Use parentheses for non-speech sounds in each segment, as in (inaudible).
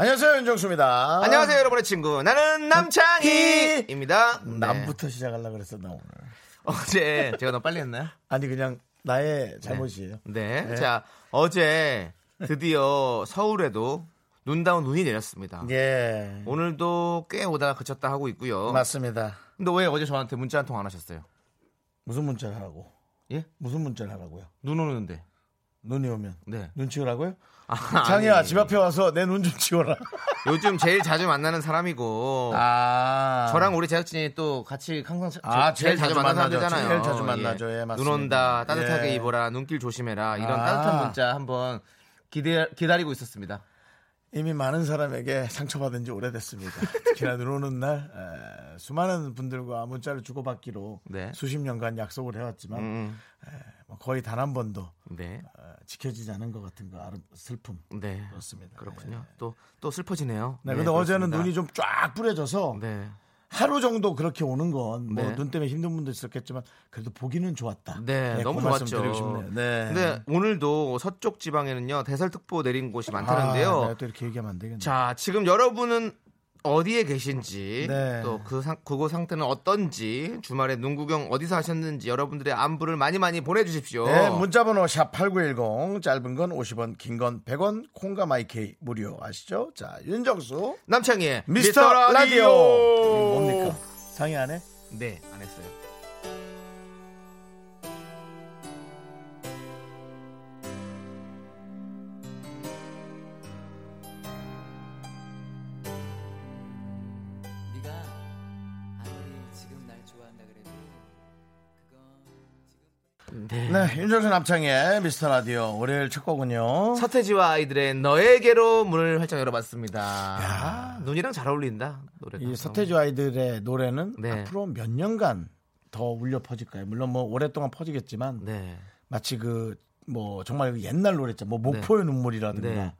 안녕하세요 윤정수입니다. 안녕하세요, 여러분의 친구. 나는 남창희입니다. 네. 남부터 시작하려고 그랬어 나 오늘. 어제 제가 너무 빨리 했나요? 아니 그냥 나의 잘못이에요. 네. 네. 자, 어제 드디어 서울에도 눈다운 눈이 내렸습니다. 예. 오늘도 꽤 오다가 그쳤다 하고 있고요. 맞습니다. 근데 왜 어제 저한테 문자 한 통 안 하셨어요? 무슨 문자를 하라고? 예? 무슨 문자를 하라고요? 눈 오는데. 눈이 오면 네. 눈 치우라고요? 아, 장이야 집 앞에 와서 내 눈 좀 치워라. 요즘 제일 자주 만나는 사람이고 아. 저랑 우리 제작진이 또 같이 항상 저- 아, 제일, 제일 자주 만나는 만나죠. 사람들잖아요. 제일 자주 만나죠. 예, 맞습니다. 눈 온다, 따뜻하게 예. 입어라, 눈길 조심해라 이런 아. 따뜻한 문자 한번 기대 기다리고 있었습니다. 이미 많은 사람에게 상처받은 지 오래됐습니다. (laughs) 특히나 눈 오는 날 에, 수많은 분들과 문자를 주고받기로 네. 수십 년간 약속을 해왔지만 음, 뭐 거의 단 한 번도 네, 어, 지켜지지 않은 것 같은 거 아름 슬픔 네, 그렇습니다. 그렇군요. 또또 슬퍼지네요. 네, 근데 어제는 그렇습니다. 눈이 좀 쫙 뿌려져서 네, 하루 정도 그렇게 오는 건뭐 네. 눈 때문에 힘든 분도 있었겠지만 그래도 보기는 좋았다. 네, 너무 그 말씀 좋았죠. 드리고 싶네요. 네. 근데 오늘도 서쪽 지방에는요 대설특보 내린 곳이 많다는데요. 아, 내가 또 이렇게 얘기하면 안 되겠네. 자, 지금 여러분은 어디에 계신지 네. 또그 그곳 상태는 어떤지 주말에 눈 구경 어디서 하셨는지 여러분들의 안부를 많이 많이 보내주십시오. 네, 문자번호 샵 8910 짧은 건 50원, 긴 건 100원, 콩과 마이케이 무료 아시죠? 자, 윤정수 남창희의 미스터, 라디오. 이거 뭡니까? 상의 안 해? 네, 안 했어요. 윤정수 남창의 미스터 라디오 월요일 첫 곡은요. 서태지와 아이들의 너에게로 문을 활짝 열어봤습니다. 눈이랑 잘 어울린다 노래가. 이 서태지 아이들의 노래는 네. 앞으로 몇 년간 더 울려 퍼질까요? 물론 뭐 오랫동안 퍼지겠지만 네. 마치 그 뭐 정말 그 옛날 노래 있죠. 뭐 목포의 눈물이라든가 네. 아,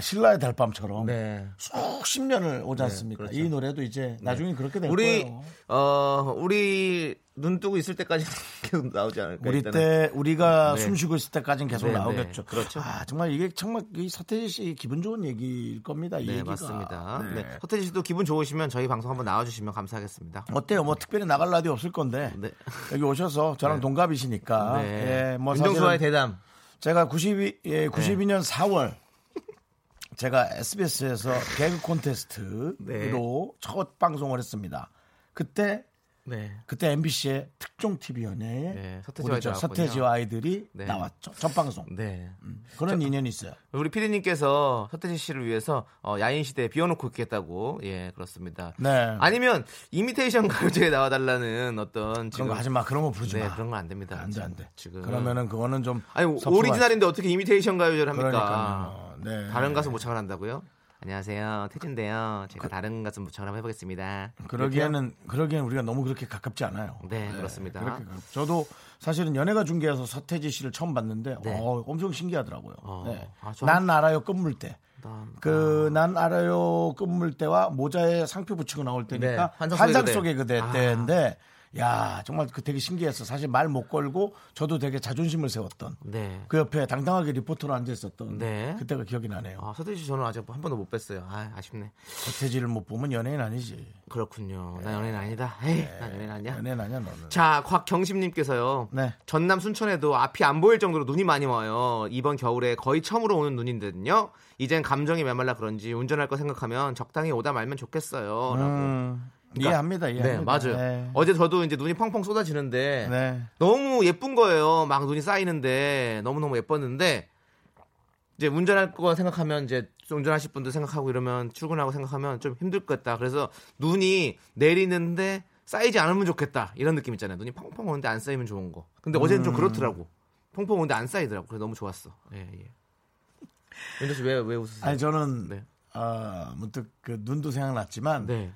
신라의 달밤처럼 네. 수십 년을 오지 않습니까? 그렇죠. 이 노래도 이제 나중에 그렇게 될 우리 거예요. 어 우리 눈 뜨고 있을 때까지 (laughs) 계속 나오지 않을까? 우리 일단은. 때 우리가 네. 숨 쉬고 있을 때까지는 계속 네, 네. 나오겠죠. 그렇죠. 아 정말 이게 정말 이 서태지 씨 기분 좋은 얘기일 겁니다. 이 네 얘기가. 맞습니다. 네. 네. 서태지 씨도 기분 좋으시면 저희 방송 한번 나와주시면 감사하겠습니다. 어때요? 뭐 특별히 나갈 라디오 없을 건데 네. 여기 오셔서 저랑 동갑이시니까 네. 예, 뭐 윤정수와의 대담. 제가 92 예, 92년 4월 제가 SBS에서 개그 콘테스트로 네. 첫 방송을 했습니다. 그때 네. 그때 MBC의 특종 TV 연예에 네, 서태지와 저 아이들이 네. 나왔죠. 첫 방송. 네. 그런 인연이 있어요. 우리 피디님께서 서태지 씨를 위해서 어, 야인 시대에 비워놓고 있겠다고 예 그렇습니다. 네. 아니면 이미테이션 (laughs) 가요제에 나와달라는 어떤 그런 지금 거 하지 마. 그런 거 부르지 네 마. 그런 거안 됩니다. 안 돼, 안 돼. 지금 그러면은 그거는 좀 아니. 오리지널인데 어떻게 이미테이션 가요제를 합니까? 그러니까요. 네. 다른 가수 모창을 한다고요? 안녕하세요 태진데요. 제가 다른 가수 모창을 한번 해보겠습니다. 그러기에는 그러기에는 우리가 너무 그렇게 가깝지 않아요. 네, 그렇습니다. 그렇게 가- 저도 사실은 연예가 중계에서 서태지 씨를 처음 봤는데 네. 어, 엄청 신기하더라고요. 어. 네. 아, 저- 난 알아요 끝물때. 난- 그난 알아요 끝물 때와 모자에 상표 붙이고 나올 때니까 네, 환상 환상, 속의 속의 그대. 그대 아. 때인데 야 정말 그 되게 신기했어. 사실 말 못 걸고 저도 되게 자존심을 세웠던 네. 그 옆에 당당하게 리포터로 앉아 있었던 네. 그때가 기억이 나네요. 아, 서태지 씨 저는 아직 한 번도 못 뵀어요. 아, 아쉽네. 서태지를 못 보면 연예인 아니지. 그렇군요. 나 연예인 아니다. 에이, 나 연예인 아니야. 연예인 아니야 너는. 자, 곽경심님께서요. 네. 전남 순천에도 앞이 안 보일 정도로 눈이 많이 와요. 이번 겨울에 거의 처음으로 오는 눈인데요. 이젠 감정이 메말라 그런지 운전할 거 생각하면 적당히 오다 말면 좋겠어요. 라고. 음, 이해합니다. 네, 이해합니다. 맞아요. 네. 어제 저도 이제 눈이 펑펑 쏟아지는데 네. 너무 예쁜 거예요. 막 눈이 쌓이는데 너무 너무 예뻤는데 이제 운전할 거 생각하면 이제 운전하실 분들 생각하고 이러면 출근하고 생각하면 좀 힘들겠다. 그래서 눈이 내리는데 쌓이지 않으면 좋겠다. 이런 느낌 있잖아요. 눈이 펑펑 오는데 안 쌓이면 좋은 거. 근데 어제는 좀 그렇더라고. 펑펑 오는데 안 쌓이더라고. 그래서 너무 좋았어. 예, 예. 윤정 씨왜 왜 웃으세요? 아니 저는 네. 어, 문득 그 눈도 생각났지만 네.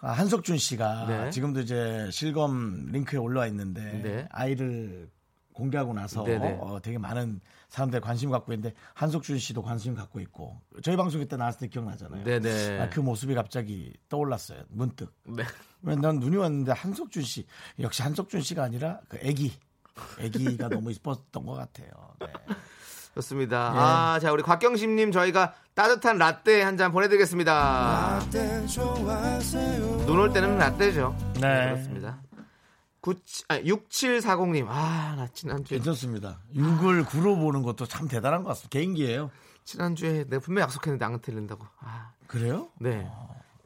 아, 한석준 씨가 네. 지금도 이제 실검 링크에 올라와 있는데 네. 아이를 공개하고 나서 네네. 어, 되게 많은 사람들이 관심 갖고 있는데 한석준 씨도 관심 갖고 있고 저희 방송 때 나왔을 때 기억나잖아요. 네네. 아, 그 모습이 갑자기 떠올랐어요. 문득. 네. 왜난 눈이 왔는데 한석준 씨 역시 한석준 씨가 아니라 그 애기 애기가 너무 이뻤던 것 같아요. 네. 좋습니다. 예. 아, 자, 우리 곽경심님 저희가 따뜻한 라떼 한 잔 보내드리겠습니다. 눈 올 때는 라떼죠. 네. 그렇습니다. 9, 아, 6740님. 아, 나 지난주에, 괜찮습니다. 6을 9로 보는 것도 참 대단한 것 같습니다. 개인기예요. 지난주에 내가 분명히 약속했는데 안 틀린다고. 아, 그래요? 네.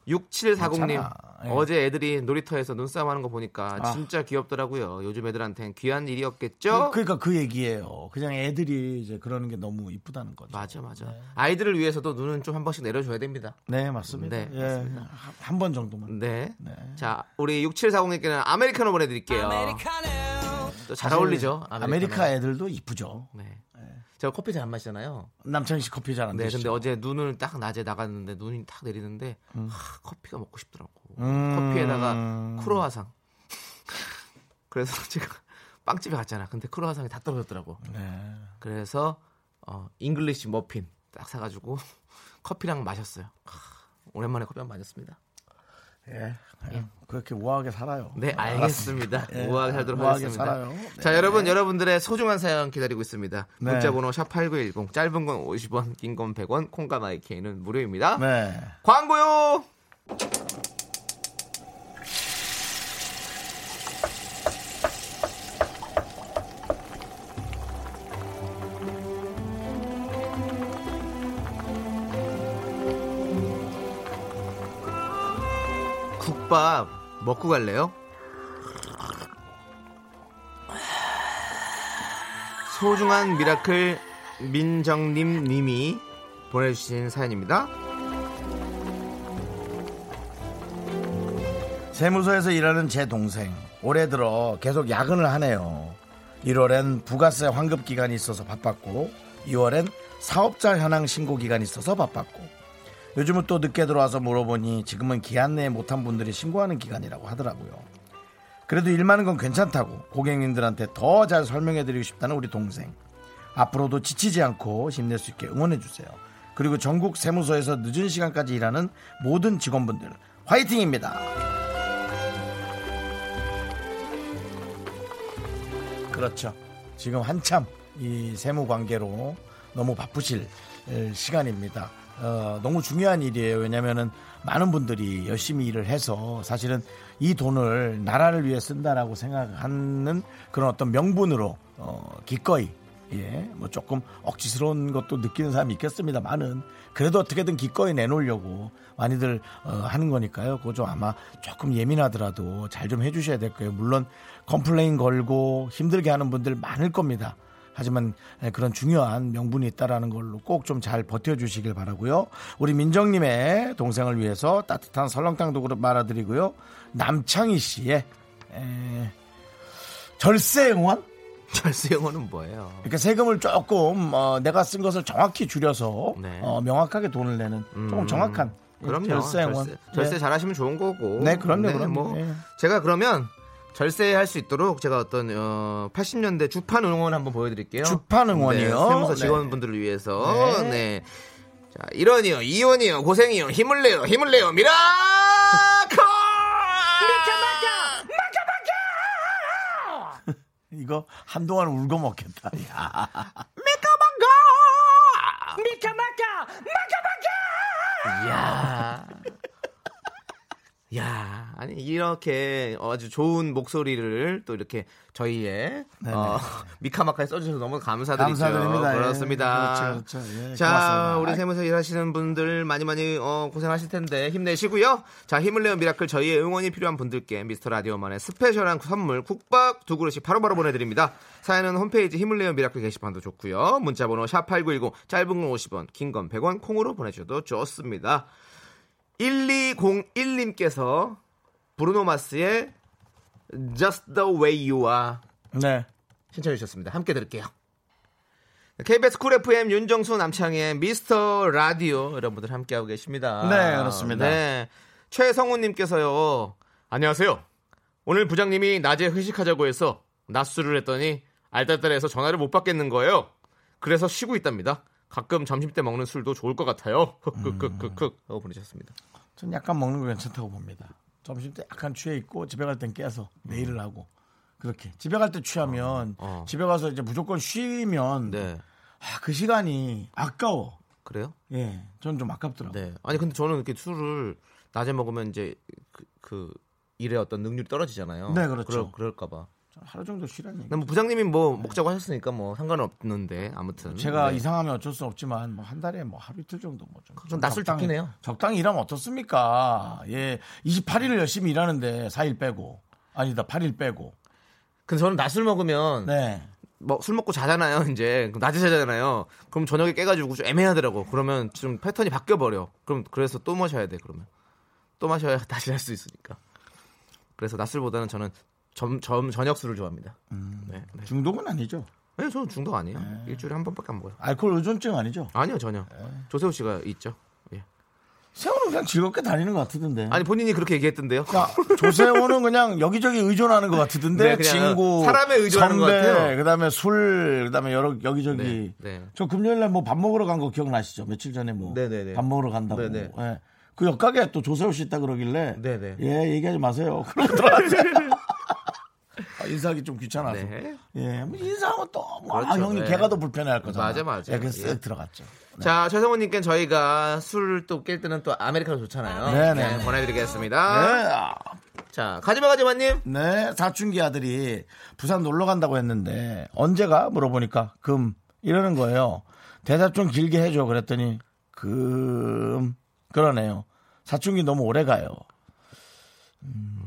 6740님. 괜찮아. 예. 어제 애들이 놀이터에서 눈싸움 하는 거 보니까 아. 진짜 귀엽더라고요. 요즘 애들한텐 귀한 일이었겠죠? 그 러니까 그 얘기예요. 그냥 애들이 이제 그러는 게 너무 이쁘다는 거죠. 맞아, 맞아. 아이들을 위해서도 눈은 좀 한 번씩 내려줘야 됩니다. 네, 맞습니다. 네, 예, 맞습니다. 한번 정도만. 네. 네. 자, 우리 6740님께는 아메리카노 보내드릴게요. 또잘 어울리죠? 아메리카 애들도 이쁘죠. 네. 제가 커피 잘 안 마시잖아요. 남창희 씨 커피 잘안 네, 근데 드시죠? 어제 눈을 딱 낮에 나갔는데 눈이 탁 내리는데 하, 커피가 먹고 싶더라고. 음. 커피에다가 크로아상. (laughs) 그래서 제가 (laughs) 빵집에 갔잖아. 근데 크로아상이 다 떨어졌더라고. 네. 그래서 어, English muffin 딱 사가지고 (laughs) 커피랑 마셨어요. 하, 오랜만에 커피 한번 마셨습니다. 예. 그냥 그렇게 우아하게 살아요. 네, 알겠습니다. 예, 우아하게 살도록 우아하게 하겠습니다. 살아요. 네. 자, 여러분, 여러분들의 소중한 사연 기다리고 있습니다. 네. 문자번호 샵8910, 짧은 건 50원, 긴 건 100원, 콩과 마이케이는 무료입니다. 네. 광고요! 국밥 먹고 갈래요? 소중한 miracle 민정님 님이 보내주신 사연입니다. 세무서에서 일하는 제 동생 올해 들어 계속 야근을 하네요. 1월엔 부가세 환급 기간이 있어서 바빴고 2월엔 사업자 현황 신고 기간이 있어서 바빴고 요즘은 또 늦게 들어와서 물어보니 지금은 기한 내에 못한 분들이 신고하는 기간이라고 하더라고요. 그래도 일 많은 건 괜찮다고 고객님들한테 더 잘 설명해드리고 싶다는 우리 동생. 앞으로도 지치지 않고 힘낼 수 있게 응원해주세요. 그리고 전국 세무서에서 늦은 시간까지 일하는 모든 직원분들 화이팅입니다. 그렇죠. 지금 한참 이 세무 관계로 너무 바쁘실 에, 시간입니다. 어, 너무 중요한 일이에요. 왜냐면은 많은 분들이 열심히 일을 해서 사실은 이 돈을 나라를 위해 쓴다라고 생각하는 그런 어떤 명분으로 어, 기꺼이 예, 뭐 조금 억지스러운 것도 느끼는 사람이 있겠습니다만은 그래도 어떻게든 기꺼이 내놓으려고 많이들 어, 하는 거니까요. 그거 좀 아마 조금 예민하더라도 잘 좀 해주셔야 될 거예요. 물론 complain 걸고 힘들게 하는 분들 많을 겁니다. 하지만 예, 그런 중요한 명분이 있다라는 걸로 꼭 좀 잘 버텨주시길 바라고요. 우리 민정님의 동생을 위해서 따뜻한 설렁탕도 말아드리고요. 남창희 씨의 에, 절세 응원 절세 영어는 뭐예요? 그러니까 세금을 조금 어, 내가 쓴 것을 정확히 줄여서 네. 어, 명확하게 돈을 내는 조금 음, 정확한 그럼요. 절세 응원. 절세, 절세 네. 잘하시면 좋은 거고. 네, 그럼요, 그럼요. 뭐 예. 제가 그러면 절세할 수 있도록 제가 어떤 어, 80년대 주판 응원 한번 보여드릴게요. 주판 응원이요? 네, 세무서 네. 직원분들을 위해서. 네. 네. 자, 1원이요, 2원이요, 고생이요, 힘을 내요, 힘을 내요, miracle! (laughs) 이거 한동안 우려먹겠다. (laughs) 야. 야. 야, 아니 이렇게 아주 좋은 목소리를 또 이렇게 저희의 어, (laughs) 미카마카에 써주셔서 너무 감사드리죠. 감사드립니다. 예. 그렇습니다. 그렇죠, 그렇죠. 예, 자, 고맙습니다. 우리 세무서 일하시는 분들 많이 많이 어, 고생하실 텐데 힘내시고요. 자, 힘을 내어 miracle 저희의 응원이 필요한 분들께 미스터 라디오만의 special한 선물 국밥 두 그릇씩 바로바로 보내드립니다. 사연은 홈페이지 힘을 내어 miracle 게시판도 좋고요. 문자번호 샵 #8910 짧은 건 50원, 긴 건 100원 콩으로 보내주셔도 좋습니다. 1201님께서 브루노 마스의 Just the way you are 네. 신청해 주셨습니다. 함께 들을게요. KBS 쿨 FM 윤정수 남창의 미스터 라디오 여러분들 함께하고 계십니다. 네, 그렇습니다. 네. 최성훈님께서요. 안녕하세요. 오늘 부장님이 낮에 회식하자고 해서 낮술을 했더니 알딸딸해서 전화를 못 받겠는 거예요. 그래서 쉬고 있답니다. 가끔 점심 때 먹는 술도 좋을 것 같아요. 흑흑흑흑흑 하고 보내셨습니다. 전 약간 먹는 거 괜찮다고 봅니다. 점심 때 약간 취해 있고 집에 갈 땐 깨서 내일을 하고 그렇게 집에 갈 때 취하면 어. 집에 가서 이제 무조건 쉬면 네. 아, 그 시간이 아까워. 그래요? 예, 저는 좀 아깝더라고. 요 네. 아니 근데 저는 이렇게 술을 낮에 먹으면 이제 그, 그 일의 어떤 능률이 떨어지잖아요. 네, 그렇죠. 그럴, 까봐 하루 정도 쉬라는 얘기. 뭐 부장님이 뭐 먹자고 하셨으니까 뭐 상관은 없는데 아무튼 제가 네. 이상하면 어쩔 수 없지만 뭐 한 달에 뭐 하루 이틀 정도 뭐좀 좀 좋긴 해요. 적당히 일하면 어떻습니까? 예, 28일을 열심히 일하는데 4일 빼고 아니다 8일 빼고. 근데 저는 낮술 먹으면 네. 뭐술 먹고 자잖아요. 이제 낮에 자잖아요. 그럼 저녁에 깨가지고 좀 애매하더라고. 그러면 좀 패턴이 바뀌어 버려. 그럼 그래서 또 마셔야 돼. 그러면 또 마셔야 (laughs) 다시 할 수 있으니까. 그래서 낮술보다는 저는 점, 점 저녁 술을 좋아합니다. 네, 네. 중독은 아니죠. 아니, 저는 중독 아니에요. 일주일에 한 번밖에 안 먹어요. 알코올 의존증 아니죠. 아니요, 전혀. 조세호 씨가 있죠. 예. 세호는 그냥 즐겁게 다니는 것 같던데. 아니 본인이 그렇게 얘기했던데요. 야, 조세호는 그냥 여기저기 의존하는 것 같던데 네, 친구, 사람에 의존하는 것 같아요. 그다음에 술, 그다음에 여러 여기저기. 네, 네. 저 금요일날 뭐 밥 먹으러 간 거 기억나시죠? 며칠 전에 뭐밥 네, 네, 네. 먹으러 간다고. 네, 네. 예. 그 옆가게 또 조세호 씨 있다 그러길래 네, 네. 예 얘기하지 마세요. (laughs) 그러더라고요. 아, 인사하기 좀 귀찮아서. 네. 예, 뭐 인사하면 또, 뭐, 아, 그렇죠. 형님 네. 걔가 더 불편해할 거잖아. 맞아, 맞아. 예, 그래서 예. 쓱 들어갔죠. 자, 최성훈님께 저희가 술을 또깰 때는 또 아메리카노 좋잖아요. 네, 네. 네, 보내드리겠습니다. 네, 아, 자, 가지마 가지마님. 네, 사춘기 아들이 부산 놀러 간다고 했는데 언제가 물어보니까 금 이러는 거예요. 대답 좀 길게 해줘 그랬더니 금 그러네요. 사춘기 너무 오래 가요. 음,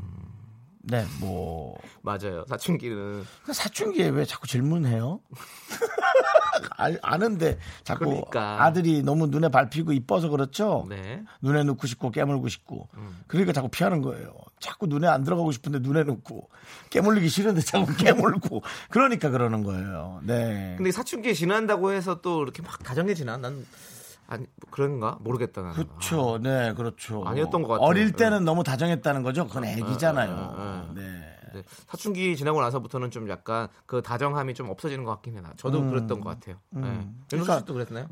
네, 뭐 맞아요. 사춘기는 사춘기에 왜 자꾸 질문해요? 알- (laughs) 아는데 자꾸 그러니까. 아들이 너무 눈에 밟히고 이뻐서 그렇죠. 네. 눈에 넣고 싶고 깨물고 싶고 그러니까 자꾸 피하는 거예요. 자꾸 눈에 안 들어가고 싶은데 눈에 넣고 깨물리기 싫은데 자꾸 (laughs) 깨물고 그러니까 그러는 거예요. 네. 근데 사춘기에 지난다고 해서 또 이렇게 막 다정해 지나? 난 아니 뭐 그런가 모르겠다 나는. 그렇죠. 네, 그렇죠. 아니었던 것 같아요. 어릴 네. 때는 너무 다정했다는 거죠. 그건 애기잖아요. 아, 네. 네, 사춘기 지나고 나서부터는 좀 약간 그 다정함이 좀 없어지는 것 같긴 해. 나. 저도 그랬던 것 같아요. 네. 윤수 그러니까- 씨도 그랬나요?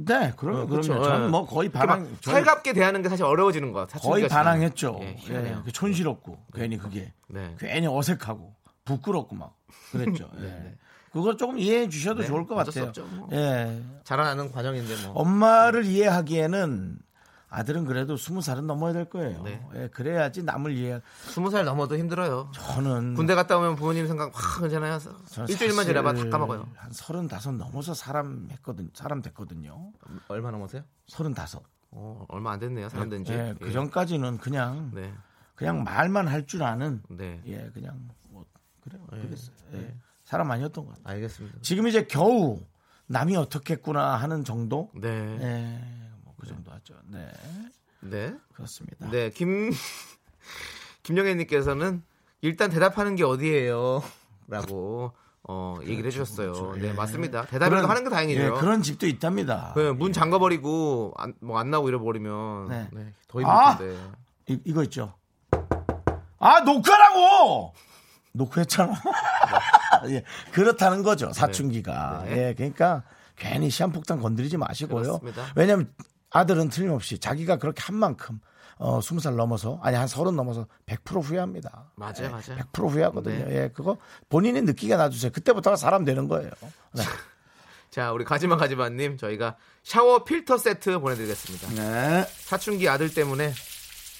네, 그럼 어, 그럼요. 그쵸. 저는 예. 뭐 거의 이렇게 막 반항 살갑게 대하는 게 사실 어려워지는 것 같아요. 거의. 반항했죠. 예, 예. 그 촌스럽고 괜히 그게 네. 괜히 어색하고 부끄럽고 막 그랬죠. (laughs) 예. 그걸 조금 이해해 주셔도 네, 좋을 것 같아요. 뭐. 예. 자라나는 과정인데 뭐. 엄마를 이해하기에는 아들은 그래도 스무 살은 넘어야 될 거예요. 네. 예, 그래야지 남을 이해. 스무 살 넘어도 힘들어요. 저는 군대 갔다 오면 부모님 생각 확 괜찮아요. 일주일만 지나봐 다 까먹어요. 한 서른다섯 넘어서 사람 했거든. 사람 됐거든요. 얼마 넘었어요? 서른다섯. 어, 얼마 안 됐네요. 사람 된 지. 예, 그 전까지는 그냥 네. 그냥 말만 할 줄 아는 네. 예, 그냥 뭐 그래요. 그랬어요. 예. 사람 아니었던 것 같아요. 알겠습니다. 지금 이제 겨우 남이 어떻겠구나 하는 정도? 네. 예, 뭐그 정도 하죠. 네, 네. 그렇습니다. 네. 김 (laughs) 김영애 님께서는 일단 대답하는 게 어디예요? (laughs) 라고 어, 얘기를 해 주셨어요. 네, 맞습니다. 대답을 하는 게 다행이죠. 예, 그런 집도 있답니다. 그문 잠가 버리고 뭐안 나오고 이래 버리면 네. 네. 더 아! 힘들 텐데. 이, 이거 있죠. 아, 녹화라고! 녹화했잖아. (laughs) 예, 그렇다는 거죠, 사춘기가. 네. 예, 그러니까 괜히 시한폭탄 건드리지 마시고요. 그렇습니다. 왜냐면 아들은 틀림없이 자기가 그렇게 한 만큼 어, 20살 넘어서, 아니, 한30 넘어서 100% 후회합니다. 맞아요, 예, 맞아요. 100% 후회하거든요. 네. 예, 그거 본인이 느끼게 놔주세요. 그때부터가 사람 되는 거예요. 네. 자, 우리 가지마 가지마 님 저희가 샤워 필터 세트 보내 드리겠습니다. 네. 사춘기 아들 때문에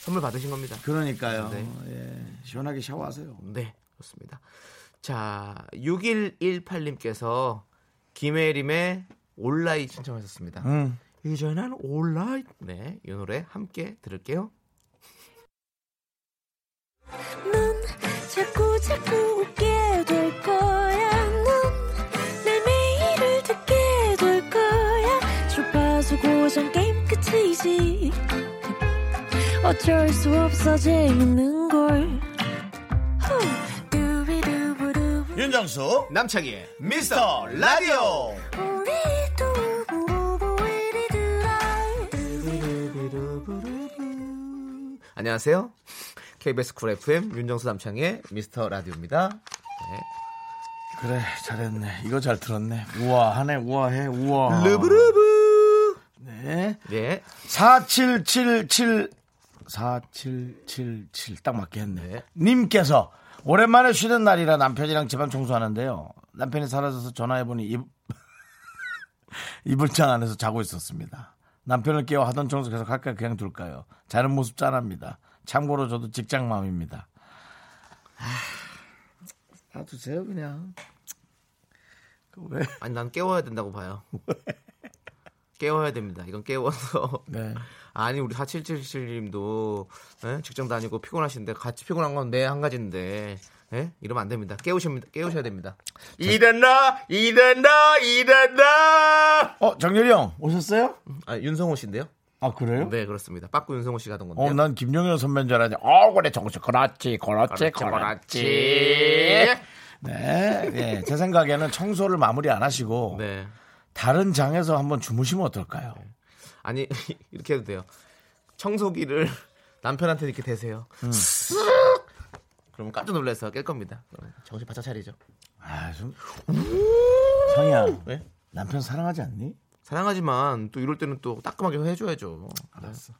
선물 받으신 겁니다. 그러니까요. 네. 예, 시원하게 샤워하세요. 네, 좋습니다. 자, 6118님께서 김혜림의 온라인 신청하셨습니다. 음. 이제 난 온라인. 네, 이 노래 함께 들을게요. 넌 자꾸 자꾸 웃게 될 거야. 넌내 매일을 듣게 될 거야. 주파수 고정 게임 끝이지. 어쩔 수 없어 재밌는 걸. 윤정수 남창희의 미스터 라디오. 안녕하세요. KBS 쿨 FM 윤정수 남창희의 미스터 라디오입니다. 네. 그래 잘했네. 이거 잘 들었네. 우아하네 우아해 우아. 르브르브. 네. 네. 4777 4777딱 맞게 했네. 네. 님께서 오랜만에 쉬는 날이라 남편이랑 집안 청소하는데요. 남편이 사라져서 전화해보니 이, (laughs) 이불장 안에서 자고 있었습니다. 남편을 깨워 하던 청소 계속 할까 그냥 둘까요? 자는 모습 짠합니다. 참고로 저도 직장맘입니다. 놔두세요 그냥. 그 왜? 아니 난 깨워야 된다고 봐요. 깨워야 됩니다. 이건 깨워서 네. 아니 우리 4777님도 예? 직장 다니고 피곤하신데 같이 피곤한 건 내 한 가지인데 예? 이러면 안 됩니다. 깨우십니다. 깨우셔야 됩니다. 일어나 일어나 일어나. 어 정렬이 형 오셨어요? 아 윤성호 씨인데요? 아 그래요? 네 그렇습니다. 빠꾸 윤성호 씨가 하던 건데 요. 어, 난 김용현 선배인 줄 알았는데, 어, 그래, 정수, 그렇지, 그렇지, 그렇지. 네, 예, 제 생각에는 청소를 마무리 안 하시고, 네. 다른 장에서 한번 주무시면 어떨까요? 아니 (laughs) 이렇게 해도 돼요. 청소기를 (laughs) 남편한테 이렇게 대세요. 음. 그러면 깜짝 놀라서 깰 겁니다. 정신 바짝 차리죠. 아, 좀. 성희야, 왜? 남편 사랑하지 않니? 사랑하지만 또 이럴 때는 또 따끔하게 해줘야죠. 알았어.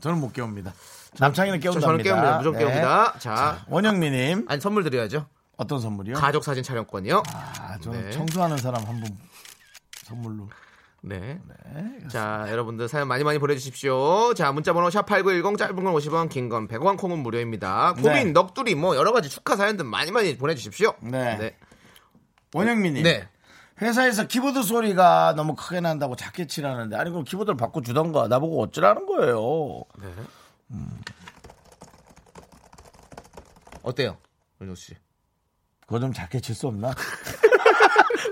저는 못 깨웁니다. 남창이는 저, 깨운답니다. 저는 깨웁니다. 무조건 네. 깨웁니다. 자, 원영미님, 아니 선물 드려야죠. 어떤 선물이요? 가족 사진 촬영권이요. 아, 저 네. 청소하는 사람 한 분 선물로. 네. 네. 자, 여러분들 사연 많이 많이 보내주십시오. 자, 문자번호 샵8910 짧은 건 50원, 긴 건 100원, 콩은 무료입니다. 고민, 네. 넋두리 뭐 여러 가지 축하 사연들 많이 많이 보내주십시오. 네. 네. 원영미님. 네. 회사에서 키보드 소리가 너무 크게 난다고 작게 치라는데 아니 그럼 키보드를 바꿔 주던가 나보고 어쩌라는 거예요 어때요? 윤호 씨. 그거 좀 작게 칠 수 없나? (laughs)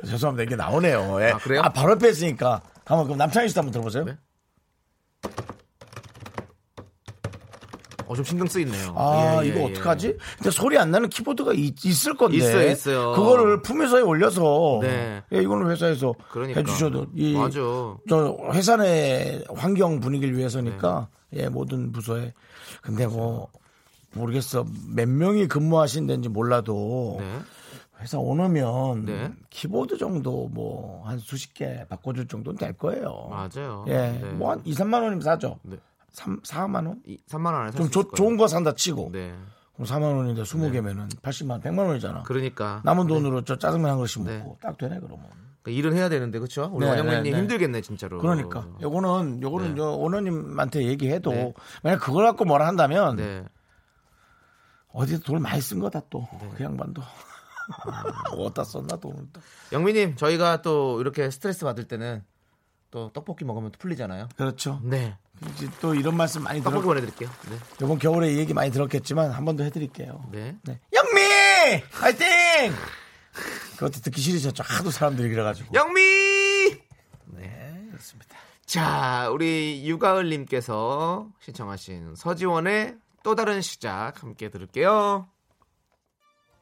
(laughs) 죄송합니다 이게 나오네요 예. 아, 그래요? 바로 옆에 있으니까 한번 그럼 남창희 씨도 한번 들어보세요 네. 어, 좀 신경 쓰이네요. 아 예, 예, 이거 예. 어떡하지? 근데 소리 안 나는 키보드가 있, 을 건데 있어요, 있어요. 그거를 품에서에 올려서 네. 예, 이거는 회사에서 그러니까. 해주셔도 이 맞아. 저 회사 내 환경 분위기를 위해서니까 예 모든 부서에 근데 뭐 모르겠어 몇 명이 근무하신 데인지 몰라도 네. 회사 오너면 네. 키보드 정도 뭐 한 수십 개 바꿔줄 정도는 될 거예요. 맞아요. 예, 네. 뭐한 2, 3만 원이면 사죠. 네. 3, 4만 원? 이 3만 원 안에 좀 조-. 좋은 거 산다 치고 네. 그럼 4만 원인데 20개면은 80만 원, 100만 원이잖아. 그러니까 남은 돈으로 저 짜장면 한 그릇씩 네. 먹고 딱 되네 그러면. 그러니까 일은 해야 되는데 그렇죠? 우리 네, 원영민님 네, 네. 힘들겠네 진짜로. 그러니까 요거는 요거는 네. 저 오너님한테 얘기해도 네. 만약 그걸 갖고 뭐라 한다면 네. 어디서 돈을 많이 쓴 거다 또그 양반도 어디다 썼나 돈을 또 영민님 저희가 또 이렇게 스트레스 받을 때는 또 떡볶이 먹으면 또 풀리잖아요. 그렇죠. 네. 이제 또 이런 말씀 많이 떡볶이 들었. 보내드릴게요. 네. 이번 겨울에 이 얘기 많이 들었겠지만 한 번 더 해드릴게요. 네. 네. 영미 화이팅. 그것도 듣기 싫으셨죠. 하도 사람들이 그래가지고. 영미. 네 그렇습니다. 자, 우리 유가을님께서 신청하신 서지원의 또 다른 시작 함께 들을게요.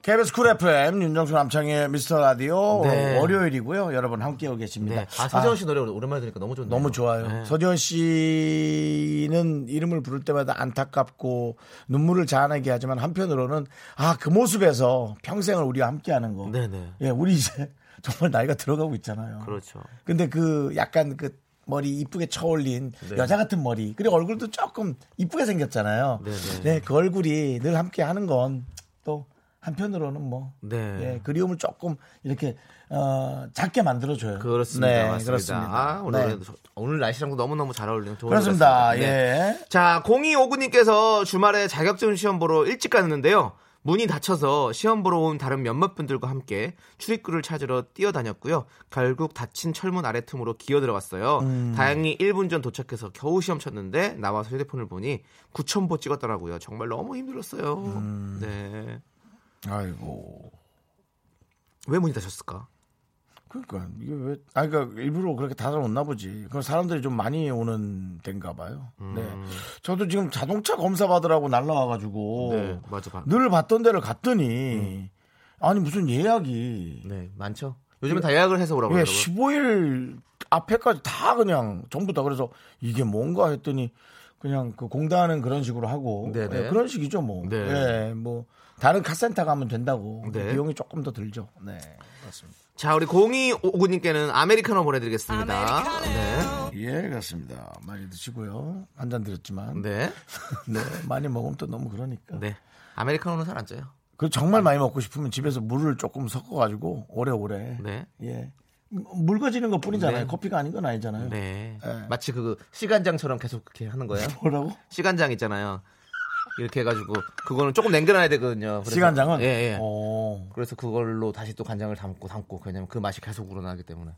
KBS Cool FM 윤정수 남창희의 미스터 라디오 네. 월요일이고요. 여러분 함께하고 계십니다. 네. 아, 서지원 씨 노래 오랜만에 들으니까 너무 좋네요. 너무 좋아요. 네. 서지원 씨는 이름을 부를 때마다 안타깝고 눈물을 자아내게 하지만 한편으로는 아 그 모습에서 평생을 우리와 함께하는 거. 네네. 예, 우리 이제 (laughs) 정말 나이가 들어가고 있잖아요. 그렇죠. 근데 그 약간 그 머리 이쁘게 쳐올린 네. 여자 같은 머리 그리고 얼굴도 조금 이쁘게 생겼잖아요. 네네. 네, 그 얼굴이 늘 함께하는 건또 한편으로는 뭐 네. 예, 그리움을 조금 이렇게 어, 작게 만들어줘요. 그렇습니다. 네, 맞습니다. 그렇습니다. 아, 오늘, 네. 오늘 날씨랑도 너무 너무 잘 어울리는 좋은 그렇습니다. 네. 예. 자, 0259님께서 주말에 자격증 시험 보러 일찍 갔는데요. 문이 닫혀서 시험 보러 온 다른 몇몇 분들과 함께 출입구를 찾으러 뛰어다녔고요. 결국 닫힌 철문 아래 틈으로 기어 들어갔어요. 음. 다행히 1분 전 도착해서 겨우 시험 쳤는데 나와서 휴대폰을 보니 9,000보 찍었더라고요. 정말 너무 힘들었어요. 음. 네. 아이고. 왜 문이 닫혔을까? 그러니까 이게 왜? 아 그러니까 일부러 그렇게 닫아놓나 보지. 그럼 사람들이 좀 많이 오는 데인가 봐요. 네. 저도 지금 자동차 검사 받으라고 날라와가지고 네, 맞아. 봐. 늘 봤던 데를 갔더니 아니 무슨 예약이 네, 많죠. 요즘은 다 예약을 해서 오라고 예, 그러더라고요. 15일 앞에까지 다 그냥 전부 다 그래서 이게 뭔가 했더니 그냥 그 공단은 그런 식으로 하고 네네. 예, 그런 식이죠 뭐. 네. 예, 뭐 다른 카센터 가면 된다고 네. 비용이 조금 더 들죠. 네, 맞습니다. 자, 우리 0259님께는 아메리카노 보내드리겠습니다. 네. 예, 그렇습니다. 많이 드시고요. 한 잔 드렸지만 네. (laughs) 네. 많이 먹으면 또 너무 그러니까. 네. 아메리카노는 잘 안 쪄요. 그 정말 많이 먹고 싶으면 집에서 물을 조금 섞어가지고 오래오래. 네. 예. 묽어지는 것 뿐이잖아요. 네. 커피가 아닌 건 아니잖아요. 네. 네. 마치 그 시간장처럼 계속 그렇게 하는 거예요. (laughs) 뭐라고? 시간장 있잖아요. 이렇게 해가지고 그거는 조금 남겨놔야 되거든요. 그래서- 시간장은? 예, 예. 어. 그래서 그걸로 다시 또 간장을 담고 담고 왜냐면 그 맛이 계속 우러나기 때문에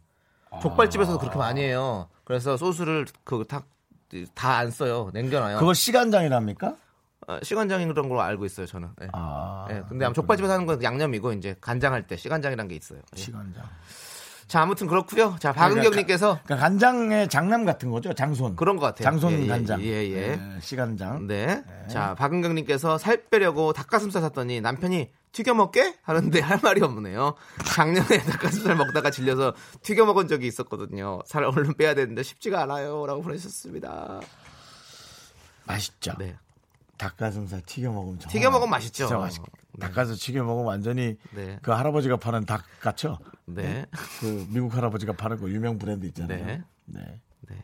아. 족발집에서도 그렇게 많이 해요. 그래서 소스를 그다다 안 써요. 남겨놔요. 그걸 시간장이랍니까? 어, 시간장인 그런 걸로 알고 있어요. 저는. 예. 아. 예, 근데 아마 족발집에서 하는 건 양념이고 이제 간장할 때 시간장이란 게 있어요. 예. 시간장. 자 아무튼 그렇고요. 자 박은경님께서 그러니까 간장의 장남 같은 거죠. 장손. 그런 것 같아요. 장손 예, 예, 간장. 예, 예. 네, 시간장. 네. 자, 박은경님께서 살 빼려고 닭가슴살 샀더니 남편이 튀겨 먹게 하는데 할 말이 없네요. 작년에 (laughs) 닭가슴살 먹다가 질려서 튀겨 먹은 적이 있었거든요. 살 얼른 빼야 되는데 쉽지가 않아요라고 보내셨습니다. 맛있죠. 네. 닭가슴살 튀겨 먹으면 튀겨 먹으면 맛있죠. 진짜 맛있. 네. 닭가슴살 튀겨 먹으면 완전히 네. 그 할아버지가 파는 닭 같죠. 네. 그 미국 할아버지가 파는 거 유명 브랜드 있잖아요. 네. 네. 네.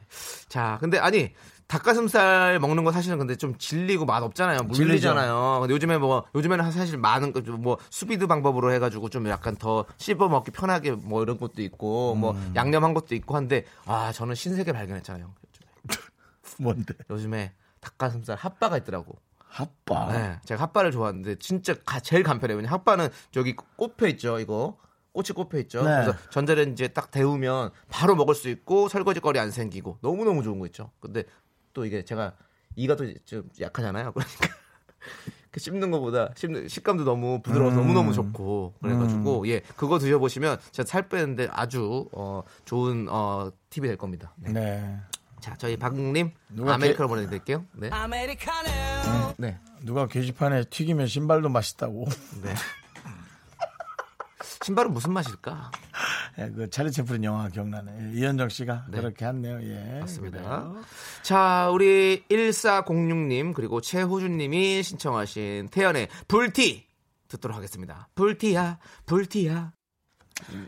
자, 근데 아니 닭가슴살 먹는 거 사실은 근데 좀 질리고 맛 없잖아요. 물리잖아요. 근데 요즘에 뭐 요즘에는 사실 많은 거뭐 수비드 방법으로 해가지고 좀 약간 더 씹어 먹기 편하게 뭐 이런 것도 있고 뭐 음. 양념한 것도 있고 한데 아 저는 신세계 발견했잖아요. 요즘에. (laughs) 뭔데? 요즘에 닭가슴살 핫바가 있더라고. 핫바. 네, 제가 핫바를 좋아하는데 진짜 가- 제일 간편해요. 왜냐 핫바는 저기 꼽혀 있죠, 이거. 꽃이 꼽혀 있죠. 네. 그래서 전자레인지에 딱 데우면 바로 먹을 수 있고 설거지거리 안 생기고 너무 너무 좋은 거 있죠. 근데 또 이게 제가 이가 또 좀 약하잖아요. 그러니까 (laughs) 그 씹는 것보다 씹는 식감도 너무 부드러워서 음. 너무 너무 좋고 그래가지고 예 그거 드셔보시면 제가 살 빼는데 아주 어, 좋은 어, 팁이 될 겁니다. 네. 네. 자 저희 박님 누가 아메리카노 보내드릴게요. 네. 네. 누가 게시판에 튀기면 신발도 맛있다고. 네. (laughs) 신발은 무슨 맛일까? 예, 그 찰리 채플린 영화 기억나네. 예, 이현정 씨가 네. 그렇게 했네요. 예. 맞습니다. 그래요. 자, 우리 1406님 그리고 최호준님이 신청하신 태연의 불티 듣도록 하겠습니다. 불티야, 불티야.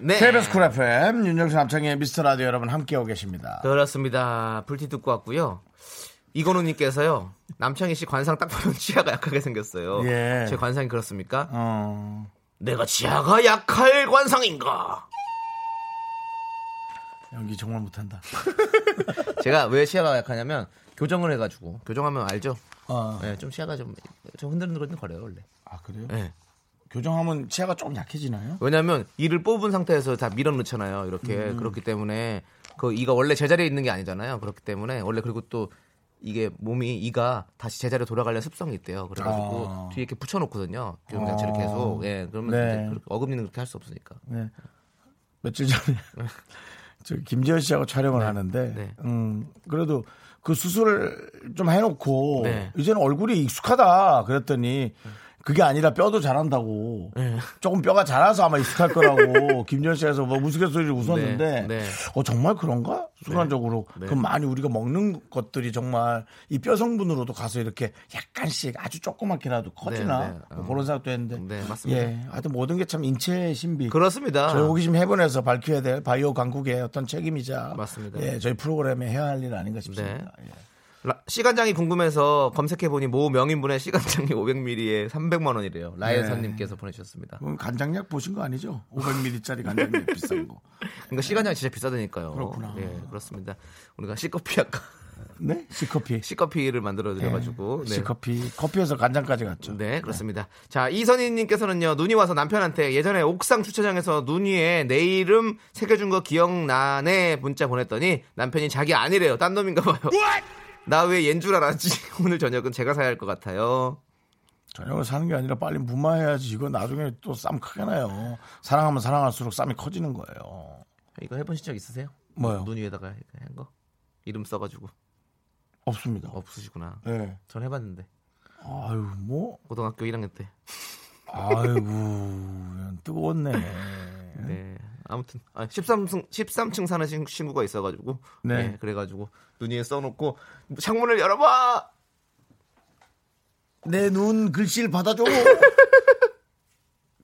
네. KBS Cool FM 윤정수 남창희의 미스터 라디오 여러분 함께하고 계십니다. 그렇습니다. 불티 듣고 왔고요. 이건우님께서요. 남창희 씨 관상 딱 보면 (laughs) 치아가 약하게 생겼어요. 예. 제 관상이 그렇습니까? 어, 내가 치아가 약할 관상인가? 연기 정말 못한다. (laughs) 제가 왜 치아가 약하냐면 교정을 해가지고 교정하면 알죠? 어. 네, 좀 치아가 좀, 좀 흔들흔들 거려요 원래. 아 그래요? 네. 교정하면 치아가 조금 약해지나요? 왜냐하면 이를 뽑은 상태에서 다 밀어 넣잖아요. 이렇게 음. 그렇기 때문에 그 이가 원래 제자리에 있는 게 아니잖아요. 그렇기 때문에 원래 그리고 또 이게 몸이 이가 다시 제자리로 돌아가려는 습성이 있대요. 그래가지고 아. 뒤에 이렇게 붙여놓거든요. 교정 장치를 아. 계속. 예, 그러면 네. 그렇게 어금니는 그렇게 할 수 없으니까. 네. 며칠 전에 (laughs) 저 김재현 씨하고 촬영을 하는데, 네. 음 그래도 그 수술을 좀 해놓고 네. 이제는 얼굴이 익숙하다 그랬더니 그게 아니라 뼈도 잘한다고 네. 조금 뼈가 자라서 아마 익숙할 거라고 (laughs) 김재현 씨에서 뭐 우스갯소리를 웃었는데 네, 네. 어 정말 그런가 순간적으로 네. 그 많이 우리가 먹는 것들이 정말 이 뼈 성분으로도 가서 이렇게 약간씩 아주 조그맣게라도 커지나 네, 네. 뭐 그런 생각도 했는데 네, 맞습니다. 예 하여튼 모든 게 참 인체의 신비 그렇습니다. 저희 호기심 해본에서 밝혀야 될 바이오 강국의 어떤 책임이자 맞습니다. 예, 저희 프로그램에 해야 할 일 아닌가 싶습니다. 예. 라- 시간장이 궁금해서 검색해보니 모 명인분의 시간장이 (laughs) 500ml에 300만 원이래요. 라이선님께서 보내주셨습니다. 그럼 간장약 보신 거 아니죠? 500ml짜리 간장약 (laughs) 비싼 거. 그러니까 시간장이 진짜 비싸다니까요. 그렇구나. 예, 그렇습니다. 우리가 C커피 아까 (laughs) 네? C커피. C커피를 만들어 드려가지고 네. C커피. 커피에서 간장까지 갔죠. 네, 그렇습니다. 자, 이선희님께서는요, 눈이 와서 남편한테 예전에 옥상 주차장에서 눈 위에 내 이름 새겨준 거 기억나네 문자 보냈더니 남편이 자기 아니래요. 딴 놈인가 봐요. 나왜얜줄 알았지? (laughs) 오늘 저녁은 제가 사야 할 것 같아요. 저녁을 사는 게 아니라 빨리 무마해야지. 이거 나중에 또 쌈 크게 나요. 사랑하면 사랑할수록 쌈이 커지는 거예요. 이거 해보신 적 있으세요? 뭐요? 눈 위에다가 한 거? 이름 써가지고. 없습니다. 없으시구나. 예. 전 해봤는데. 아유, 뭐. 고등학교 1학년 때. 아이고, 뜨거웠네. (laughs) 네. 아무튼 아, 13층 13층 사는 친- 친구가 있어가지고 네. 네. 그래가지고 눈 위에 써놓고 창문을 열어봐 내 눈 글씨를 받아줘. (laughs)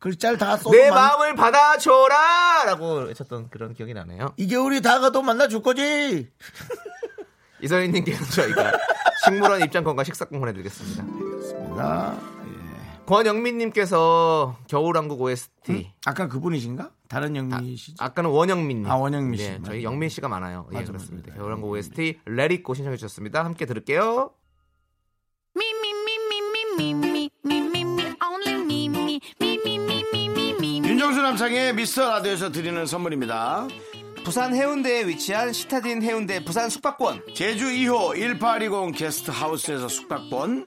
글자를 다 써. 내 마음을 받아줘라라고 외쳤던 그런 기억이 나네요. 이게 우리 다가도 만나줄 거지. (laughs) 이선희님께는 저희가 식물원 입장권과 식사권 보내드리겠습니다. 나 권영민님께서 겨울왕국 OST. 음? 아까 그분이신가? 다른 영민이시죠? 아, 까는 원영민님. 아 원영민 씨. 네, 저희 영민 씨가 많아요. 맞아, 예, 그렇습니다. 맞아, 겨울왕국 맞아. OST 레리코 신청해 주셨습니다. 함께 들을게요. 윤정수 남창희의 미스터 라디오에서 드리는 선물입니다. 부산 해운대에 위치한 시타딘 해운대 부산 숙박권 제주 이호 1820 게스트하우스에서 숙박권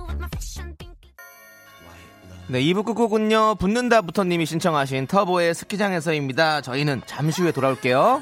네, 2부 끝곡은요, 붙는다부터님이 신청하신 터보의 스키장에서입니다. 저희는 잠시 후에 돌아올게요.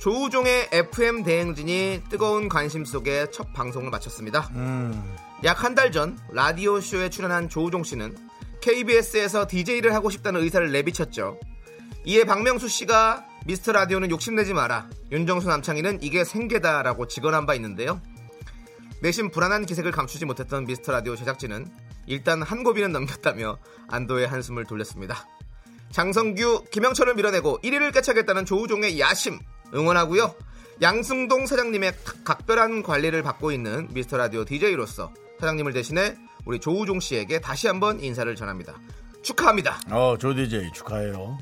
조우종의 FM 대행진이 뜨거운 관심 속에 첫 방송을 마쳤습니다. 약한 달 전 라디오 쇼에 출연한 조우종 씨는 KBS에서 DJ를 하고 싶다는 의사를 내비쳤죠. 이에 박명수 씨가 미스터 라디오는 욕심내지 마라. 윤정수 남창희는 이게 생계다라고 직언한 바 있는데요. 내심 불안한 기색을 감추지 못했던 미스터 라디오 제작진은 일단 한 고비는 넘겼다며 안도의 한숨을 돌렸습니다. 장성규, 김영철을 밀어내고 1위를 깨차겠다는 조우종의 야심 응원하고요. 양승동 사장님의 각- 각별한 관리를 받고 있는 미스터 라디오 DJ로서 사장님을 대신해 우리 조우종 씨에게 다시 한번 인사를 전합니다. 축하합니다. 어, 조디제이 축하해요.